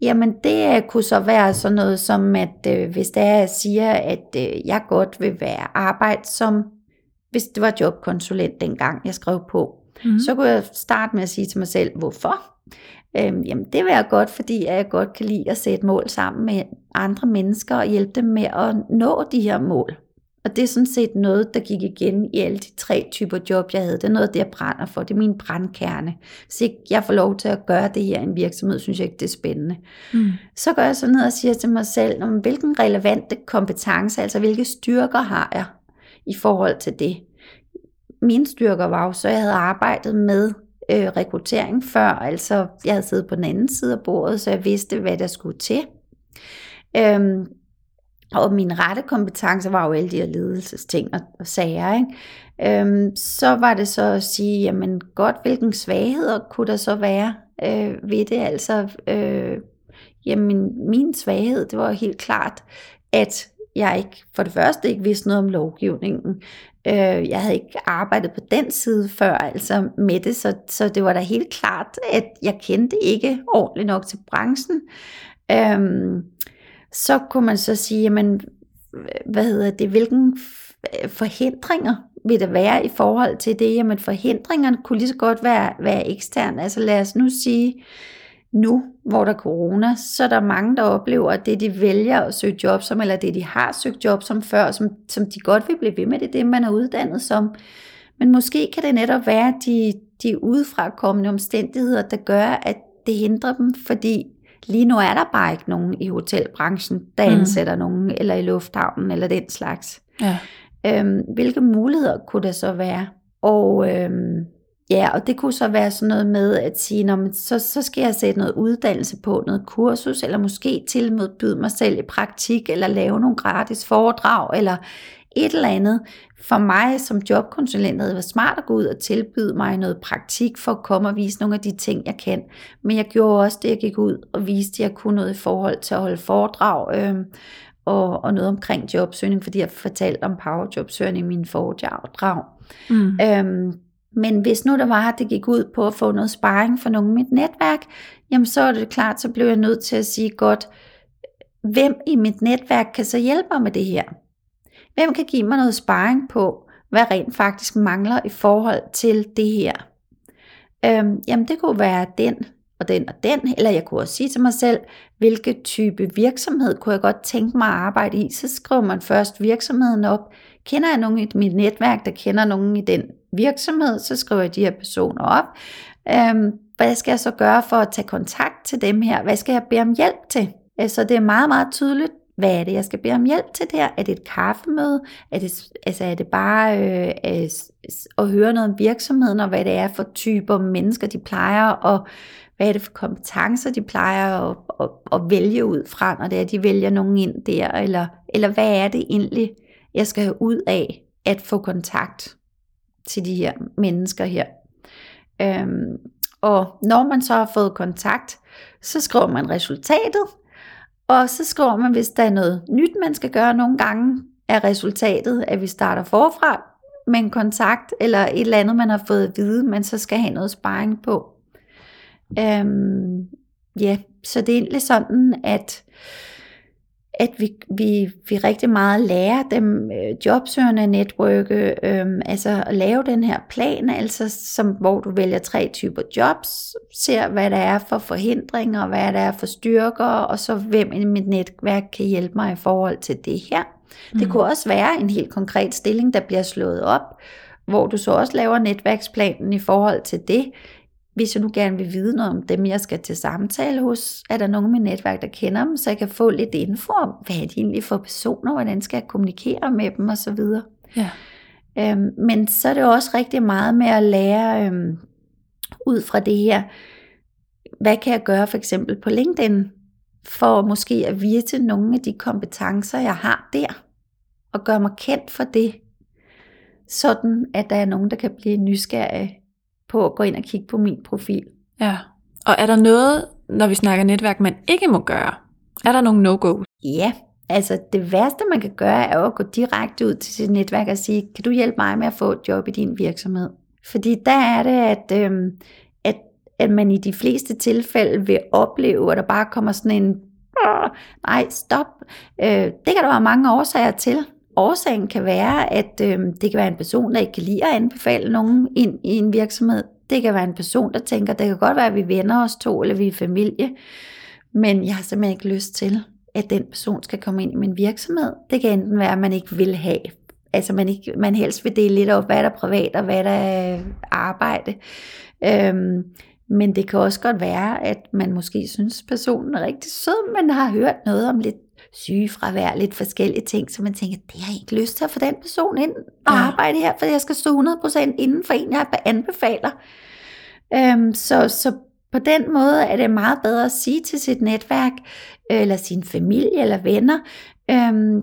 [SPEAKER 2] Jamen det øh, kunne så være sådan noget som, at øh, hvis der jeg siger, at øh, jeg godt vil være arbejde som, hvis det var jobkonsulent dengang, jeg skrev på, mm. så kunne jeg starte med at sige til mig selv, hvorfor? Øhm, jamen det vil jeg godt, fordi jeg godt kan lide at sætte mål sammen med andre mennesker og hjælpe dem med at nå de her mål. Og det er sådan set noget, der gik igen i alle de tre typer job, jeg havde. Det er noget, det jeg brænder for. Det er min brandkerne. Hvis ikke jeg får lov til at gøre det her i en virksomhed, synes jeg ikke, det er spændende. Mm. Så går jeg så ned og siger til mig selv, om hvilken relevante kompetence, altså hvilke styrker har jeg i forhold til det. Mine styrker var jo så, at jeg havde arbejdet med øh, rekruttering før, altså jeg havde siddet på den anden side af bordet, så jeg vidste, hvad der skulle til. Øhm, og mine rette kompetencer var jo alle de her ledelsesting og, og sager. Ikke? Øhm, så var det så at sige, jamen godt, hvilken svagheder kunne der så være øh, ved det? Altså, øh, jamen min svaghed, det var helt klart, at jeg ikke, for det første ikke vidste noget om lovgivningen. Øh, jeg havde ikke arbejdet på den side før, altså med det, så, så det var da helt klart, at jeg kendte ikke ordentligt nok til branchen. Øh, så kunne man så sige, jamen, hvad hedder det, hvilken forhindringer vil der være i forhold til det? Jamen forhindringerne kunne lige så godt være, være eksterne. Altså lad os nu sige, nu hvor der er corona, så er der mange, der oplever, at det de vælger at søge job som, eller det de har søgt job som før, som, som de godt vil blive ved med, det er det, man er uddannet som. Men måske kan det netop være de, de udefrakommende omstændigheder, der gør, at det hindrer dem, fordi Lige nu er der bare ikke nogen i hotelbranchen, der mm. ansætter nogen, eller i lufthavnen, eller den slags. Ja. Øhm, hvilke muligheder kunne der så være? Og øhm, ja, og det kunne så være sådan noget med at sige, Nå, men så, så skal jeg sætte noget uddannelse på, noget kursus, eller måske til med byde mig selv i praktik, eller lave nogle gratis foredrag, eller et eller andet. For mig som jobkonsulent havde det været smart at gå ud og tilbyde mig noget praktik for at komme og vise nogle af de ting, jeg kan. Men jeg gjorde også det, jeg gik ud og viste, at jeg kunne noget i forhold til at holde foredrag øh, og, og noget omkring jobsøgning, fordi jeg fortalte om powerjobsøgning i mine foredrag. Mm. Øhm, men hvis nu der var, at det gik ud på at få noget sparring for nogen i mit netværk, jamen så er det klart, så blev jeg nødt til at sige godt, hvem i mit netværk kan så hjælpe mig med det her? Hvem kan give mig noget sparring på, hvad rent faktisk mangler i forhold til det her? Øhm, jamen det kunne være den og den og den, eller jeg kunne også sige til mig selv, hvilke type virksomhed kunne jeg godt tænke mig at arbejde i. Så skriver man først virksomheden op. Kender jeg nogen i mit netværk, der kender nogen i den virksomhed, så skriver jeg de her personer op. Øhm, hvad skal jeg så gøre for at tage kontakt til dem her? Hvad skal jeg bede om hjælp til? Øh, så altså, det er meget, meget tydeligt, hvad er det, jeg skal bede om hjælp til der? Er det et kaffemøde? Er det, altså, er det bare øh, øh at høre noget om virksomheden, og hvad det er for typer mennesker, de plejer, og hvad er det for kompetencer, de plejer at, at, at vælge ud fra, når det er, de vælger nogen ind der, eller, eller hvad er det egentlig, jeg skal have ud af at få kontakt til de her mennesker her. Øhm, og når man så har fået kontakt, så skriver man resultatet, og så skriver man, hvis der er noget nyt, man skal gøre nogle gange, er resultatet, at vi starter forfra med en kontakt, eller et eller andet, man har fået at vide, man så skal have noget sparring på. Øhm, ja, så det er egentlig sådan, at at vi, vi, vi rigtig meget lærer dem øh, jobsøgende netværke, øh, altså at lave den her plan, altså som, hvor du vælger tre typer jobs, ser hvad der er for forhindringer, hvad der er for styrker, og så hvem i mit netværk kan hjælpe mig i forhold til det her. Mm. Det kunne også være en helt konkret stilling, der bliver slået op, hvor du så også laver netværksplanen i forhold til det. Hvis jeg nu gerne vil vide noget om dem, jeg skal til samtale hos, er der nogen i mit netværk, der kender dem, så jeg kan få lidt info om, hvad er de egentlig for personer, hvordan skal jeg kommunikere med dem osv.
[SPEAKER 1] Ja.
[SPEAKER 2] Øhm, men så er det også rigtig meget med at lære øhm, ud fra det her, hvad kan jeg gøre for eksempel på LinkedIn, for måske at vise nogle af de kompetencer, jeg har der, og gøre mig kendt for det, sådan at der er nogen, der kan blive nysgerrige på at gå ind og kigge på min profil.
[SPEAKER 1] Ja. Og er der noget, når vi snakker netværk, man ikke må gøre? Er der nogle no-go?
[SPEAKER 2] Ja, altså det værste man kan gøre, er jo at gå direkte ud til sit netværk og sige, kan du hjælpe mig med at få et job i din virksomhed? Fordi der er det, at, øhm, at, at man i de fleste tilfælde vil opleve, at der bare kommer sådan en, nej stop, øh, det kan der være mange årsager til. Årsagen kan være, at øh, det kan være en person, der ikke kan lide at anbefale nogen ind i en virksomhed. Det kan være en person, der tænker, det kan godt være, at vi venner os to, eller vi er familie, men jeg har simpelthen ikke lyst til, at den person skal komme ind i min virksomhed. Det kan enten være, at man ikke vil have, altså man, ikke, man helst vil dele lidt op, hvad der er privat og hvad der er arbejde. Øhm, men det kan også godt være, at man måske synes, personen er rigtig sød, men har hørt noget om lidt sygefravær, lidt forskellige ting, så man tænker, det har jeg ikke lyst til at få den person ind og
[SPEAKER 1] Ja.
[SPEAKER 2] arbejde her, for jeg skal stå 100% inden for en, jeg anbefaler. Øhm, så, så på den måde er det meget bedre at sige til sit netværk, øh, eller sin familie eller venner, øhm,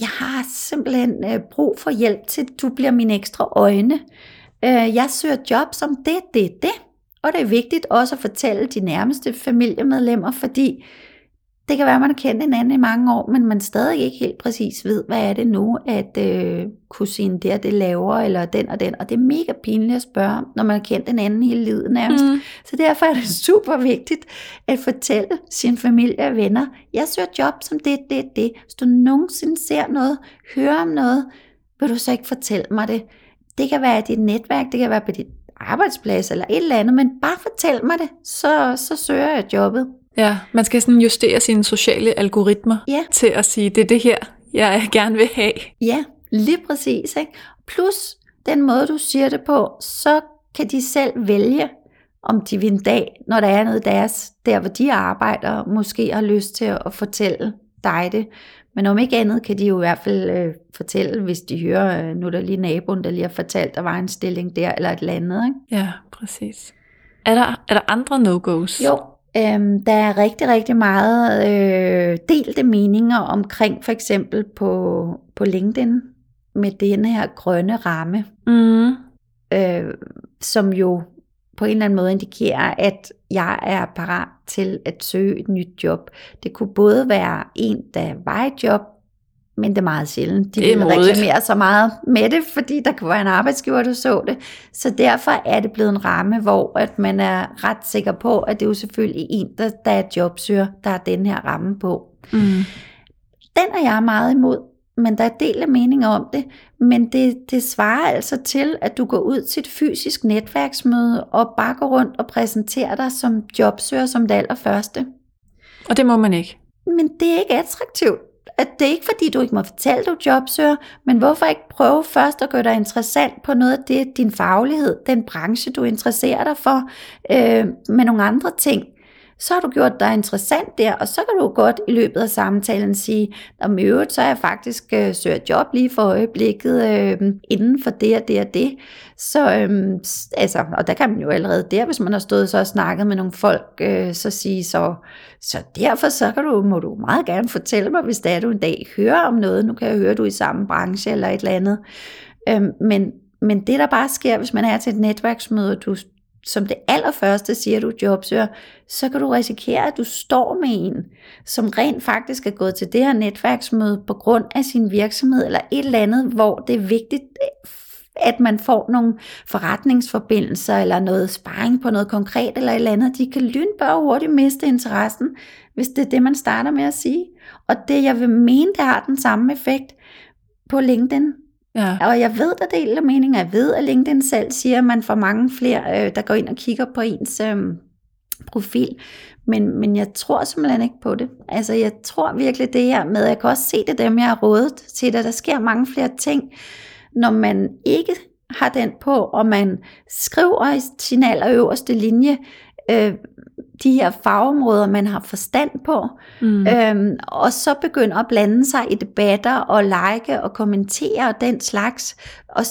[SPEAKER 2] jeg har simpelthen øh, brug for hjælp til, at du bliver mine ekstra øjne. Øh, jeg søger job som det, det, det. Og det er vigtigt også at fortælle de nærmeste familiemedlemmer, fordi det kan være, at man har kendt hinanden i mange år, men man stadig ikke helt præcis ved, hvad er det nu, at øh, kusinen der det laver, eller den og den. Og det er mega pinligt at spørge, når man har kendt hinanden hele livet nærmest.
[SPEAKER 1] Mm.
[SPEAKER 2] Så derfor er det super vigtigt at fortælle sin familie og venner, jeg søger job som det, det, det. Hvis du nogensinde ser noget, hører om noget, vil du så ikke fortælle mig det. Det kan være i dit netværk, det kan være på dit arbejdsplads eller et eller andet, men bare fortæl mig det, så, så søger jeg jobbet.
[SPEAKER 1] Ja, man skal sådan justere sine sociale algoritmer
[SPEAKER 2] Ja.
[SPEAKER 1] til at sige, det er det her, jeg gerne vil have.
[SPEAKER 2] Ja, lige præcis. Ikke? Plus den måde, du siger det på, så kan de selv vælge, om de vil en dag, når der er noget deres, der hvor de arbejder, måske har lyst til at fortælle dig det. Men om ikke andet kan de jo i hvert fald øh, fortælle, hvis de hører, øh, nu er der lige naboen, der lige har fortalt, der var en stilling der, eller et eller andet. Ikke?
[SPEAKER 1] Ja, præcis. Er der, er der andre no-go's?
[SPEAKER 2] Jo, øhm, der er rigtig, rigtig meget øh, delte meninger omkring for eksempel på, på LinkedIn med den her grønne ramme,
[SPEAKER 1] Mm.
[SPEAKER 2] øh, som jo på en eller anden måde indikerer, at jeg er parat til at søge et nyt job. Det kunne både være en, der var i job, men det er meget sjældent. De
[SPEAKER 1] Det er
[SPEAKER 2] vil reklamere så meget med det, fordi der kunne være en arbejdsgiver, der så det. Så derfor er det blevet en ramme, hvor at man er ret sikker på, at det er jo selvfølgelig en, der, der er jobsøger, der har den her ramme på.
[SPEAKER 1] Mm.
[SPEAKER 2] Den er jeg meget imod, men der er del af meninger om det. Men det, det svarer altså til, at du går ud til et fysisk netværksmøde og bare går rundt og præsenterer dig som jobsøger som det allerførste.
[SPEAKER 1] Og det må man ikke.
[SPEAKER 2] Men det er ikke attraktivt. At det er ikke fordi, du ikke må fortælle, du jobsøger, men hvorfor ikke prøve først at gøre dig interessant på noget af det, din faglighed, den branche, du interesserer dig for, øh, med nogle andre ting. Så har du gjort dig interessant der, og så kan du godt i løbet af samtalen sige, om i øvrigt, så er jeg faktisk øh, søger job lige for øjeblikket øh, inden for det og det og det. Så, øh, altså, og der kan man jo allerede der, hvis man har stået så og snakket med nogle folk, øh, så sige så, så derfor så kan du, må du meget gerne fortælle mig, hvis det er, du en dag hører om noget. Nu kan jeg høre, du er i samme branche eller et eller andet. Øh, men, men det, der bare sker, hvis man er til et netværksmøde, og du som det allerførste siger, du jobsøger, så kan du risikere, at du står med en, som rent faktisk er gået til det her netværksmøde på grund af sin virksomhed, eller et eller andet, hvor det er vigtigt, øh, at man får nogle forretningsforbindelser, eller noget sparring på noget konkret, eller et eller andet. De kan lynbøre hurtigt miste interessen, hvis det er det, man starter med at sige. Og det, jeg vil mene, det har den samme effekt på LinkedIn.
[SPEAKER 1] Ja.
[SPEAKER 2] Og jeg ved, der deler meninger. Jeg ved, at LinkedIn selv siger, at man får mange flere, øh, der går ind og kigger på ens øh, profil. Men, men jeg tror simpelthen ikke på det. Altså, jeg tror virkelig det her med, jeg kan også se det dem, jeg har rådet til, at der sker mange flere ting, når man ikke har den på, og man skriver i sin allerøverste linje øh, de her fagområder, man har forstand på, mm. øhm, og så begynder at blande sig i debatter og like og kommentere og den slags, og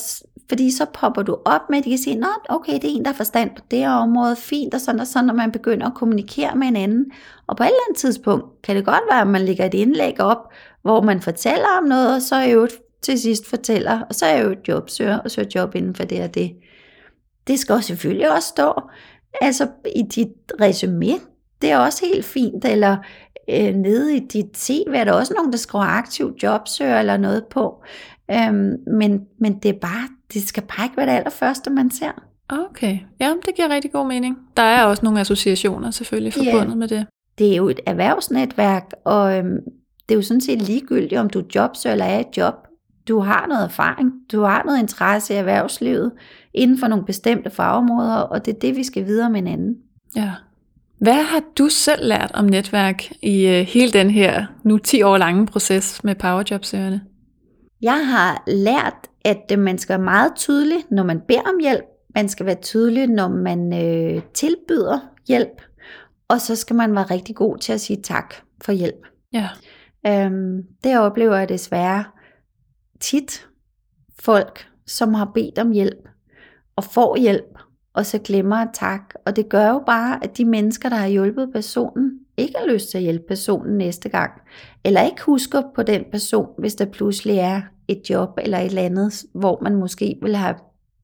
[SPEAKER 2] fordi så popper du op med, at de kan sige, Nå, okay, det er en, der har forstand på det her område, fint og sådan og sådan, når man begynder at kommunikere med hinanden. Og på et eller andet tidspunkt kan det godt være, at man lægger et indlæg op, hvor man fortæller om noget, og så er jo til sidst fortæller, og så er jo et jobsøger og søger job inden for det og det. Det skal selvfølgelig også stå, altså i dit resume, det er også helt fint, eller øh, nede i dit CV er der også nogen, der skriver aktiv jobsøger eller noget på. Øhm, men, men det er bare, det skal bare ikke være det allerførste, man ser.
[SPEAKER 1] Okay, ja, det giver rigtig god mening. Der er også nogle associationer selvfølgelig forbundet yeah. med det.
[SPEAKER 2] Det er jo et erhvervsnetværk, og øhm, det er jo sådan set ligegyldigt, om du jobsøger eller er et job. Du har noget erfaring, du har noget interesse i erhvervslivet inden for nogle bestemte fagområder, og det er det, vi skal videre med hinanden.
[SPEAKER 1] Ja. Hvad har du selv lært om netværk i øh, hele den her nu 10 år lange proces med powerjobsøgerne?
[SPEAKER 2] Jeg har lært, at øh, man skal være meget tydelig, når man beder om hjælp. Man skal være tydelig, når man øh, tilbyder hjælp. Og så skal man være rigtig god til at sige tak for hjælp.
[SPEAKER 1] Ja.
[SPEAKER 2] Øhm, det oplever jeg desværre tit folk, som har bedt om hjælp og får hjælp, og så glemmer at tak. Og det gør jo bare, at de mennesker, der har hjulpet personen, ikke har lyst til at hjælpe personen næste gang. Eller ikke husker på den person, hvis der pludselig er et job eller et eller andet, hvor man måske vil have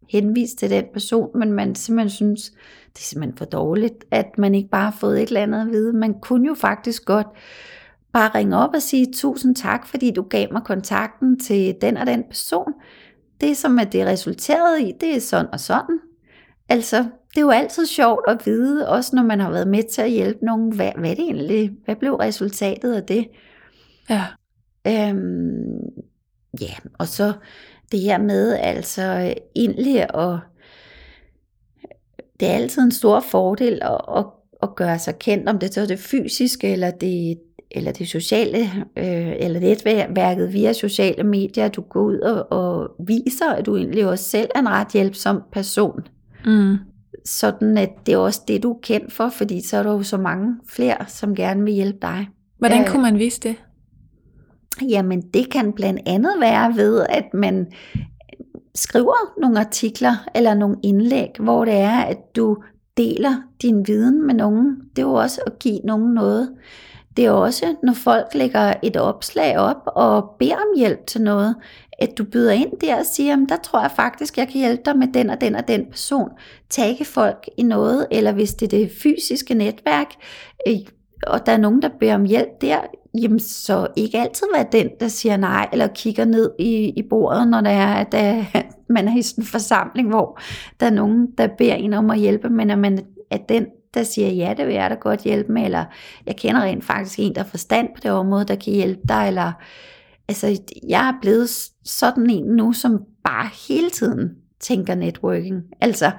[SPEAKER 2] henvist til den person, men man simpelthen synes, det er simpelthen for dårligt, at man ikke bare har fået et eller andet at vide. Man kunne jo faktisk godt bare ringe op og sige tusind tak, fordi du gav mig kontakten til den og den person. Det som er det resulteret i, det er sådan og sådan. Altså, det er jo altid sjovt at vide, også når man har været med til at hjælpe nogen, hvad, hvad det egentlig, hvad blev resultatet af det?
[SPEAKER 1] Ja.
[SPEAKER 2] Øhm, ja, og så det her med altså egentlig at, det er altid en stor fordel at, at, at gøre sig kendt, om det så er det fysiske eller det, eller det sociale, øh, eller netværket via sociale medier, du går ud og, og viser, at du egentlig også selv er en ret hjælpsom person. Mm. Sådan at det er også det, du er kendt for, fordi så er der jo så mange flere, som gerne vil hjælpe dig.
[SPEAKER 1] Hvordan øh, kunne man vise det?
[SPEAKER 2] Jamen det kan blandt andet være ved, at man skriver nogle artikler eller nogle indlæg, hvor det er, at du deler din viden med nogen. Det er jo også at give nogen noget. Det er også, når folk lægger et opslag op og beder om hjælp til noget, at du byder ind der og siger, der tror jeg faktisk, jeg kan hjælpe dig med den og den og den person. Tagge folk i noget, eller hvis det er det fysiske netværk, øh, og der er nogen, der beder om hjælp der, jamen så ikke altid være den, der siger nej, eller kigger ned i, i bordet, når der er, at der, øh, man er i sådan en forsamling, hvor der er nogen, der beder en om at hjælpe, men at man er den, der siger, ja, det vil jeg da godt hjælpe med, eller jeg kender rent faktisk en, der har forstand på det område, der kan hjælpe dig, eller altså, jeg er blevet sådan en nu, som bare hele tiden tænker networking. Altså,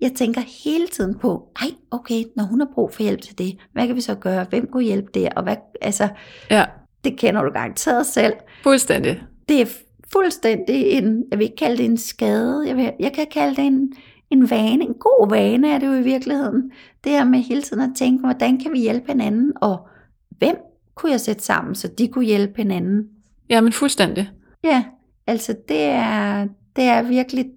[SPEAKER 2] jeg tænker hele tiden på, ej, okay, når hun har brug for hjælp til det, hvad kan vi så gøre? Hvem kunne hjælpe der? Og hvad, altså,
[SPEAKER 1] ja.
[SPEAKER 2] det kender du garanteret selv.
[SPEAKER 1] Fuldstændig.
[SPEAKER 2] Det er fuldstændig en, jeg vil ikke kalde det en skade, jeg, vil, jeg kan kalde det en, en vane, en god vane er det jo i virkeligheden. Det her med hele tiden at tænke, hvordan kan vi hjælpe hinanden, og hvem kunne jeg sætte sammen, så de kunne hjælpe hinanden.
[SPEAKER 1] Ja, men fuldstændig.
[SPEAKER 2] Ja, altså det er, det er virkelig...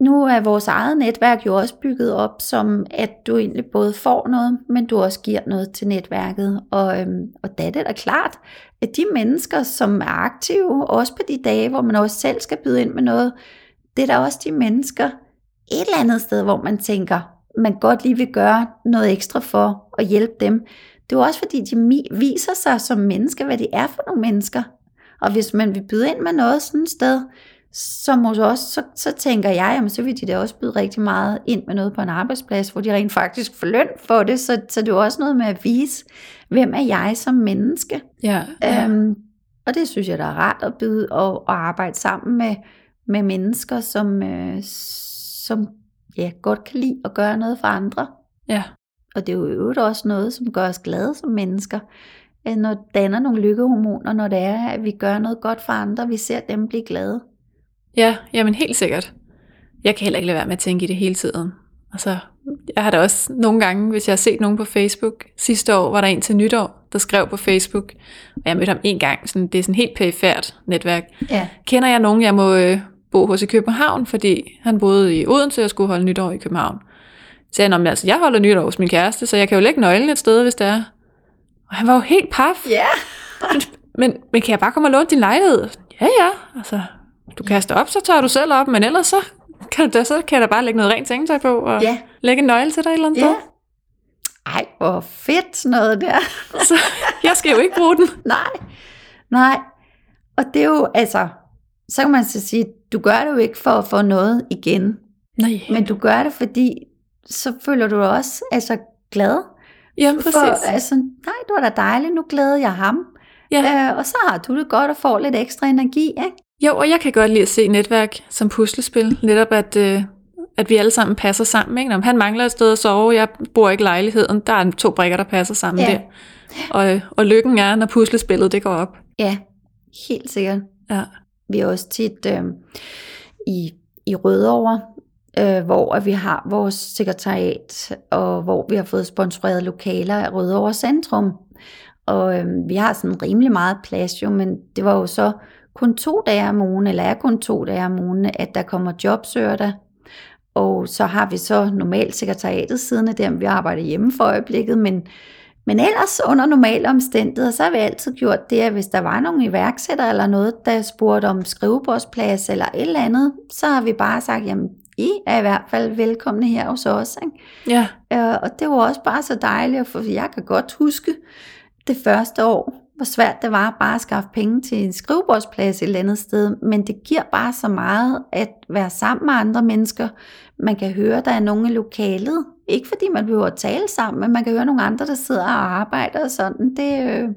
[SPEAKER 2] Nu er vores eget netværk jo også bygget op som, at du egentlig både får noget, men du også giver noget til netværket. Og, øhm, og da er det da klart, at de mennesker, som er aktive, også på de dage, hvor man også selv skal byde ind med noget, det er da også de mennesker et eller andet sted, hvor man tænker, man godt lige vil gøre noget ekstra for at hjælpe dem. Det er jo også fordi, de viser sig som mennesker, hvad de er for nogle mennesker. Og hvis man vil byde ind med noget sådan et sted, som hos os, så, så tænker jeg, jamen, så vil de da også byde rigtig meget ind med noget på en arbejdsplads, hvor de rent faktisk får løn for det. Så, så det er også noget med at vise, hvem er jeg som menneske.
[SPEAKER 1] Ja, ja.
[SPEAKER 2] Øhm, og det synes jeg, der er rart at byde og, og arbejde sammen med, med mennesker, som, øh, som ja, godt kan lide at gøre noget for andre.
[SPEAKER 1] Ja.
[SPEAKER 2] Og det er jo øvrigt også noget, som gør os glade som mennesker. Når det danner nogle lykkehormoner, når det er, at vi gør noget godt for andre, vi ser dem blive glade.
[SPEAKER 1] Ja, jamen helt sikkert. Jeg kan heller ikke lade være med at tænke i det hele tiden. Altså, jeg har da også nogle gange, hvis jeg har set nogen på Facebook, sidste år var der en til nytår, der skrev på Facebook, og jeg mødte ham en gang, sådan, det er sådan helt perifært netværk.
[SPEAKER 2] Ja.
[SPEAKER 1] Kender jeg nogen, jeg må øh, bo hos i København, fordi han boede i Odense og skulle holde nytår i København. Så sagde han, "Nå, men altså, jeg holder nytår hos min kæreste, så jeg kan jo lægge nøglen et sted, hvis det er. Og han var jo helt paf.
[SPEAKER 2] Ja.
[SPEAKER 1] Men, men kan jeg bare komme og låne din lejlighed? Ja, ja. Altså, du kaster op, så tager du selv op, men ellers så kan, du da, så kan jeg da bare lægge noget rent sengetøj på og
[SPEAKER 2] Ja.
[SPEAKER 1] lægge en nøgle til dig et eller andet
[SPEAKER 2] Ja.
[SPEAKER 1] sted.
[SPEAKER 2] Ej, hvor fedt sådan noget der.
[SPEAKER 1] Så jeg skal jo ikke bruge den.
[SPEAKER 2] Nej, nej. Og det er jo, altså, så kan man så sige, du gør det jo ikke for at få noget igen,
[SPEAKER 1] Nej.
[SPEAKER 2] men du gør det, fordi så føler du dig også altså, glad.
[SPEAKER 1] Jamen, præcis.
[SPEAKER 2] For, altså, nej, det var da dejligt, nu glæder jeg ham.
[SPEAKER 1] Ja.
[SPEAKER 2] Øh, og så har du det godt og får lidt ekstra energi, ikke?
[SPEAKER 1] Jo, og jeg kan godt lide at se netværk som puslespil. Netop at, øh, at vi alle sammen passer sammen. Ikke? Om han mangler et sted at sove, jeg bor ikke i lejligheden. Der er to brikker, der passer sammen
[SPEAKER 2] Ja.
[SPEAKER 1] der. Og, og lykken er, når puslespillet det går op.
[SPEAKER 2] Ja, helt sikkert.
[SPEAKER 1] Ja.
[SPEAKER 2] Vi er også tit øh, i, i Rødovre, øh, hvor at vi har vores sekretariat, og hvor vi har fået sponsoreret lokaler af Rødovre Centrum. Og øh, vi har sådan rimelig meget plads jo, men det var jo så kun to dage om ugen, eller er kun to dage om ugen, at der kommer jobsøger der. Og så har vi så normalt sekretariatet siddende der, vi arbejder hjemme for øjeblikket, men, men ellers under normale omstændigheder, så har vi altid gjort det, at hvis der var nogle iværksættere eller noget, der spurgte om skrivebordsplads eller et eller andet, så har vi bare sagt, jamen I er i hvert fald velkomne her hos os. Ikke?
[SPEAKER 1] Ja.
[SPEAKER 2] Øh, og det var også bare så dejligt, for jeg kan godt huske det første år, hvor svært det var bare at skaffe penge til en skrivebordsplads et eller andet sted, men det giver bare så meget at være sammen med andre mennesker. Man kan høre, der er nogen i lokalet. Ikke fordi man behøver at tale sammen, men man kan høre nogle andre, der sidder og arbejder og sådan. Det, øh,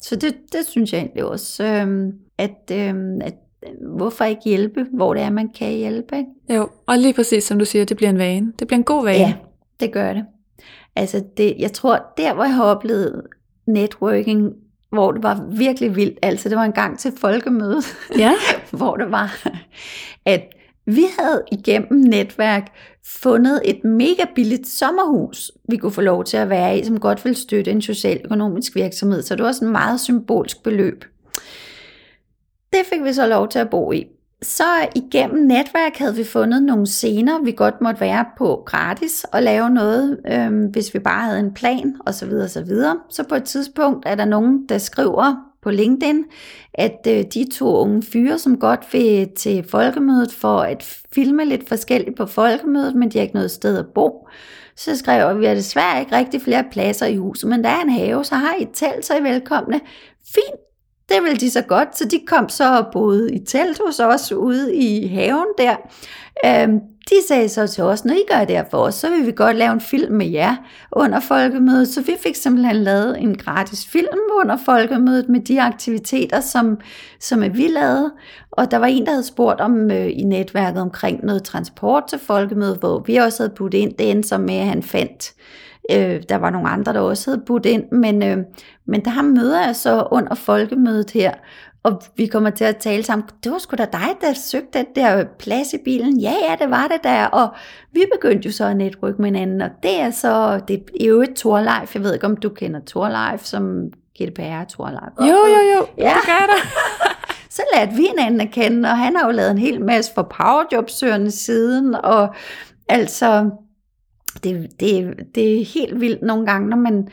[SPEAKER 2] så det, det synes jeg egentlig også, øh, at, øh, at hvorfor ikke hjælpe, hvor det er, man kan hjælpe. Ikke?
[SPEAKER 1] Jo, og lige præcis som du siger, det bliver en vane. Det bliver en god vane.
[SPEAKER 2] Ja, det gør det. Altså, det, jeg tror, der hvor jeg har oplevet networking, hvor det var virkelig vildt, altså det var en gang til folkemødet,
[SPEAKER 1] ja.
[SPEAKER 2] hvor det var, at vi havde igennem netværk fundet et mega billigt sommerhus, vi kunne få lov til at være i, som godt vil støtte en socialøkonomisk virksomhed. Så det var sådan et meget symbolsk beløb. Det fik vi så lov til at bo i. Så igennem netværk havde vi fundet nogle scener, vi godt måtte være på gratis og lave noget, øh, hvis vi bare havde en plan osv. osv. Så på et tidspunkt er der nogen, der skriver på LinkedIn, at øh, de to unge fyre, som godt vil til folkemødet for at filme lidt forskelligt på folkemødet, men de har ikke noget sted at bo. Så skrev vi har desværre ikke rigtig flere pladser i huset, men der er en have, så har I et telt, så er I velkomne. Fint, det ville de så godt, så de kom så og boede i telt hos os ude i haven der. Øhm, de sagde så til os, når I gør det her for os, så vil vi godt lave en film med jer under folkemødet. Så vi fik simpelthen lavet en gratis film under folkemødet med de aktiviteter, som, som vi lavede. Og der var en, der havde spurgt om øh, i netværket omkring noget transport til folkemødet, hvor vi også havde budt ind. Det endte så med, at han fandt Øh, der var nogle andre, der også havde budt ind, men, øh, men der møder jeg så under folkemødet her, og vi kommer til at tale sammen. Det var sgu da dig, der søgte den der plads i bilen. Ja, ja, det var det der. Og vi begyndte jo så at netværke med hinanden, og det er så, det er jo et Torleif. Jeg ved ikke, om du kender Torleif som GDPR Torleif.
[SPEAKER 1] Jo, jo, jo.
[SPEAKER 2] Ja.
[SPEAKER 1] Det gør jeg da.
[SPEAKER 2] så lærte vi hinanden at kende, og han har jo lavet en hel masse for powerjobsøgerne siden, og altså, det, det, det er helt vildt nogle gange, når man,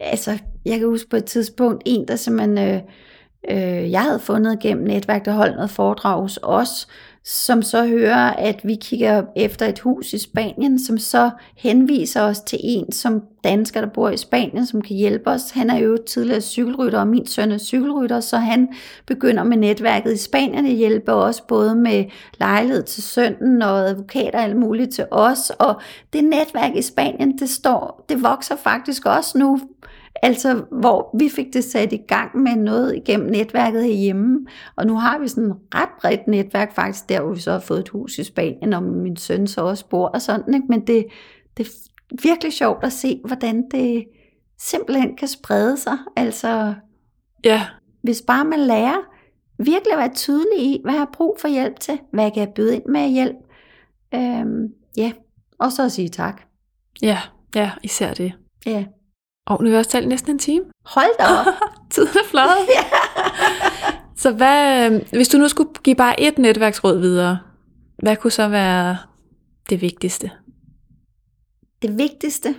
[SPEAKER 2] altså, jeg kan huske på et tidspunkt, en, der simpelthen, øh, øh, jeg havde fundet gennem netværk, der holdt noget foredrag hos os, som så hører, at vi kigger efter et hus i Spanien, som så henviser os til en som dansker, der bor i Spanien, som kan hjælpe os. Han er jo tidligere cykelrytter, og min søn er cykelrytter, så han begynder med netværket i Spanien at hjælpe os både med lejlighed til sønnen og advokater og alt muligt til os. Og det netværk i Spanien, det, står, det vokser faktisk også nu, Altså, hvor vi fik det sat i gang med noget igennem netværket herhjemme. Og nu har vi sådan et ret bredt netværk faktisk, der hvor vi så har fået et hus i Spanien, og min søn så også bor og sådan. Ikke? Men det, det er virkelig sjovt at se, hvordan det simpelthen kan sprede sig. Altså,
[SPEAKER 1] Ja,
[SPEAKER 2] hvis bare man lærer, virkelig være tydelig i, hvad jeg har brug for hjælp til, hvad jeg kan byde ind med hjælp. Øhm, ja, og så at sige tak.
[SPEAKER 1] Ja, ja, især det.
[SPEAKER 2] Ja.
[SPEAKER 1] Og nu har vi også talt næsten en time.
[SPEAKER 2] Hold da op.
[SPEAKER 1] Tiden er flot. Så hvad, øh, hvis du nu skulle give bare et netværksråd videre, hvad kunne så være det vigtigste?
[SPEAKER 2] Det vigtigste.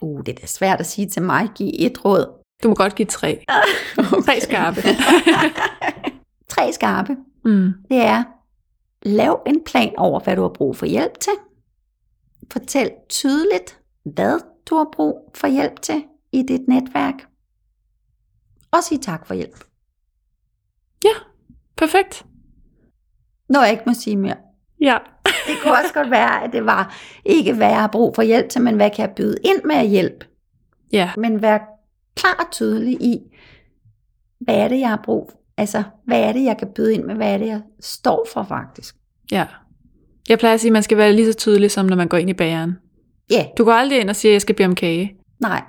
[SPEAKER 2] Uh, det er da svært at sige til mig, give et råd.
[SPEAKER 1] Du må godt give tre. Tre skarpe.
[SPEAKER 2] Tre skarpe.
[SPEAKER 1] Mm.
[SPEAKER 2] Det er, lav en plan over, hvad du har brug for hjælp til. Fortæl tydeligt, hvad du har brug for hjælp til i dit netværk. Og sig tak for hjælp.
[SPEAKER 1] Ja, perfekt.
[SPEAKER 2] Når jeg ikke må sige mere.
[SPEAKER 1] Ja.
[SPEAKER 2] Det kunne også godt være, at det var ikke, hvad jeg har brug for hjælp til, men hvad kan jeg byde ind med hjælp.
[SPEAKER 1] Ja,
[SPEAKER 2] Men vær klar og tydelig i, hvad er det, jeg har brug for? Altså, hvad er det, jeg kan byde ind med? Hvad er det, jeg står for faktisk?
[SPEAKER 1] ja. Jeg plejer at sige, at man skal være lige så tydelig, som når man går ind i bageren.
[SPEAKER 2] Ja, yeah.
[SPEAKER 1] Du går aldrig ind og siger, at jeg skal bede om kage.
[SPEAKER 2] nej,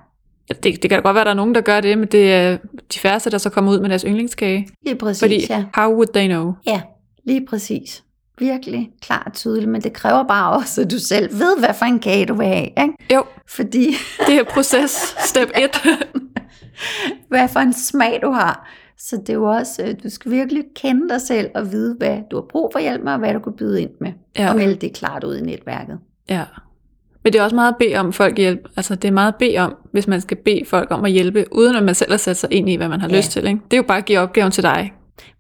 [SPEAKER 1] Det, det kan da godt være, at der er nogen, der gør det, men det er de færreste, der så kommer ud med deres yndlingskage.
[SPEAKER 2] lige præcis,
[SPEAKER 1] Fordi,
[SPEAKER 2] ja.
[SPEAKER 1] how would they know?
[SPEAKER 2] Ja, lige præcis. Virkelig klar og tydelig, men det kræver bare også, at du selv ved, hvad for en kage du vil have. Ikke?
[SPEAKER 1] Jo,
[SPEAKER 2] Fordi,
[SPEAKER 1] det er proces step 1.
[SPEAKER 2] hvad for en smag du har. Så det er jo også, øh, du skal virkelig kende dig selv og vide, hvad du har brug for hjælp med, og hvad du kan byde ind med.
[SPEAKER 1] Ja.
[SPEAKER 2] Og melde det klart ud i netværket.
[SPEAKER 1] Ja. Men det er også meget at bede om folk hjælp. Altså det er meget at bede om, hvis man skal bede folk om at hjælpe, uden at man selv har sat sig ind i, hvad man har
[SPEAKER 2] Ja.
[SPEAKER 1] lyst til. Ikke? Det er jo bare at give opgaven til dig.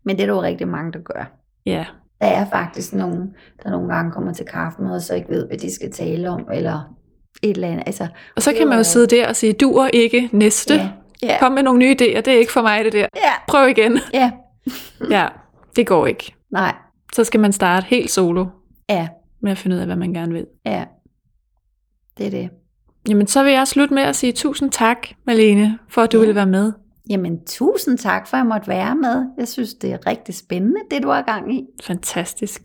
[SPEAKER 2] Men det er der jo rigtig mange, der gør.
[SPEAKER 1] Ja.
[SPEAKER 2] Der er faktisk nogen, der nogle gange kommer til kaffemøder, og så ikke ved, hvad de skal tale om, eller et eller andet. Altså,
[SPEAKER 1] Og så kan man jo sidde der og sige, du er ikke næste.
[SPEAKER 2] Ja, ja,
[SPEAKER 1] Kom med nogle nye idéer, det er ikke for mig det der.
[SPEAKER 2] ja,
[SPEAKER 1] Prøv igen.
[SPEAKER 2] ja,
[SPEAKER 1] Ja, det går ikke.
[SPEAKER 2] nej,
[SPEAKER 1] Så skal man starte helt solo
[SPEAKER 2] ja,
[SPEAKER 1] med at finde ud af, hvad man gerne vil.
[SPEAKER 2] ja. Det er det.
[SPEAKER 1] Jamen, så vil jeg slutte med at sige tusind tak, Malene, for at du
[SPEAKER 2] Ja.
[SPEAKER 1] ville være med.
[SPEAKER 2] Jamen, tusind tak for, at jeg måtte være med. Jeg synes, det er rigtig spændende, det du har gang i.
[SPEAKER 1] Fantastisk.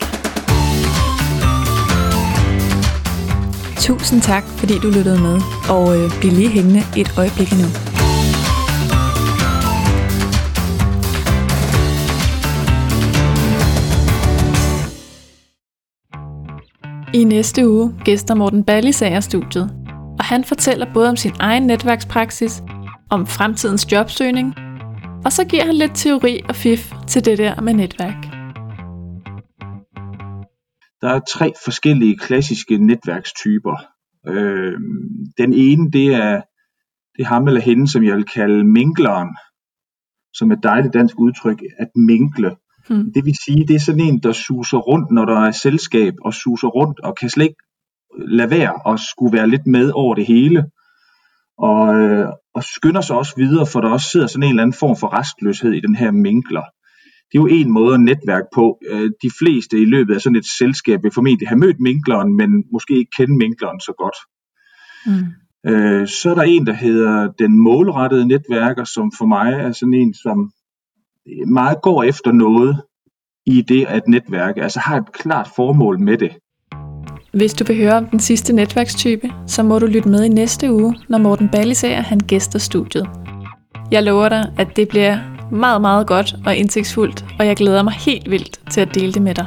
[SPEAKER 1] Tusind tak, fordi du lyttede med, og øh, bliv lige hængende et øjeblik endnu. I næste uge gæster Morten Ballisager studiet, og han fortæller både om sin egen netværkspraksis, om fremtidens jobsøgning, og så giver han lidt teori og fif til det der med netværk.
[SPEAKER 3] Der er tre forskellige klassiske netværkstyper. Øh, den ene, det er, det er ham eller hende, som jeg vil kalde minkleren, som er et dejligt dansk udtryk, at minkle.
[SPEAKER 1] Hmm.
[SPEAKER 3] Det vil sige, det er sådan en, der suser rundt, når der er selskab, og suser rundt, og kan slet ikke lade være at skulle være lidt med over det hele. Og, øh, og skynder sig også videre, for der også sidder sådan en eller anden form for restløshed i den her minkler. Det er jo en måde at netværke på. Øh, De fleste i løbet af sådan et selskab vil formentlig have mødt minkleren, men måske ikke kende minkleren så godt.
[SPEAKER 1] Mm.
[SPEAKER 3] Øh, Så er der en, der hedder den målrettede netværker, som for mig er sådan en, som Øh, meget går efter noget i det at netværke, altså har et klart formål med det.
[SPEAKER 1] Hvis du vil høre om den sidste netværkstype, så må du lytte med i næste uge, når Morten Ballisager han gæster studiet. Jeg lover dig, at det bliver meget, meget godt og indsigtsfuldt, og jeg glæder mig helt vildt til at dele det med dig.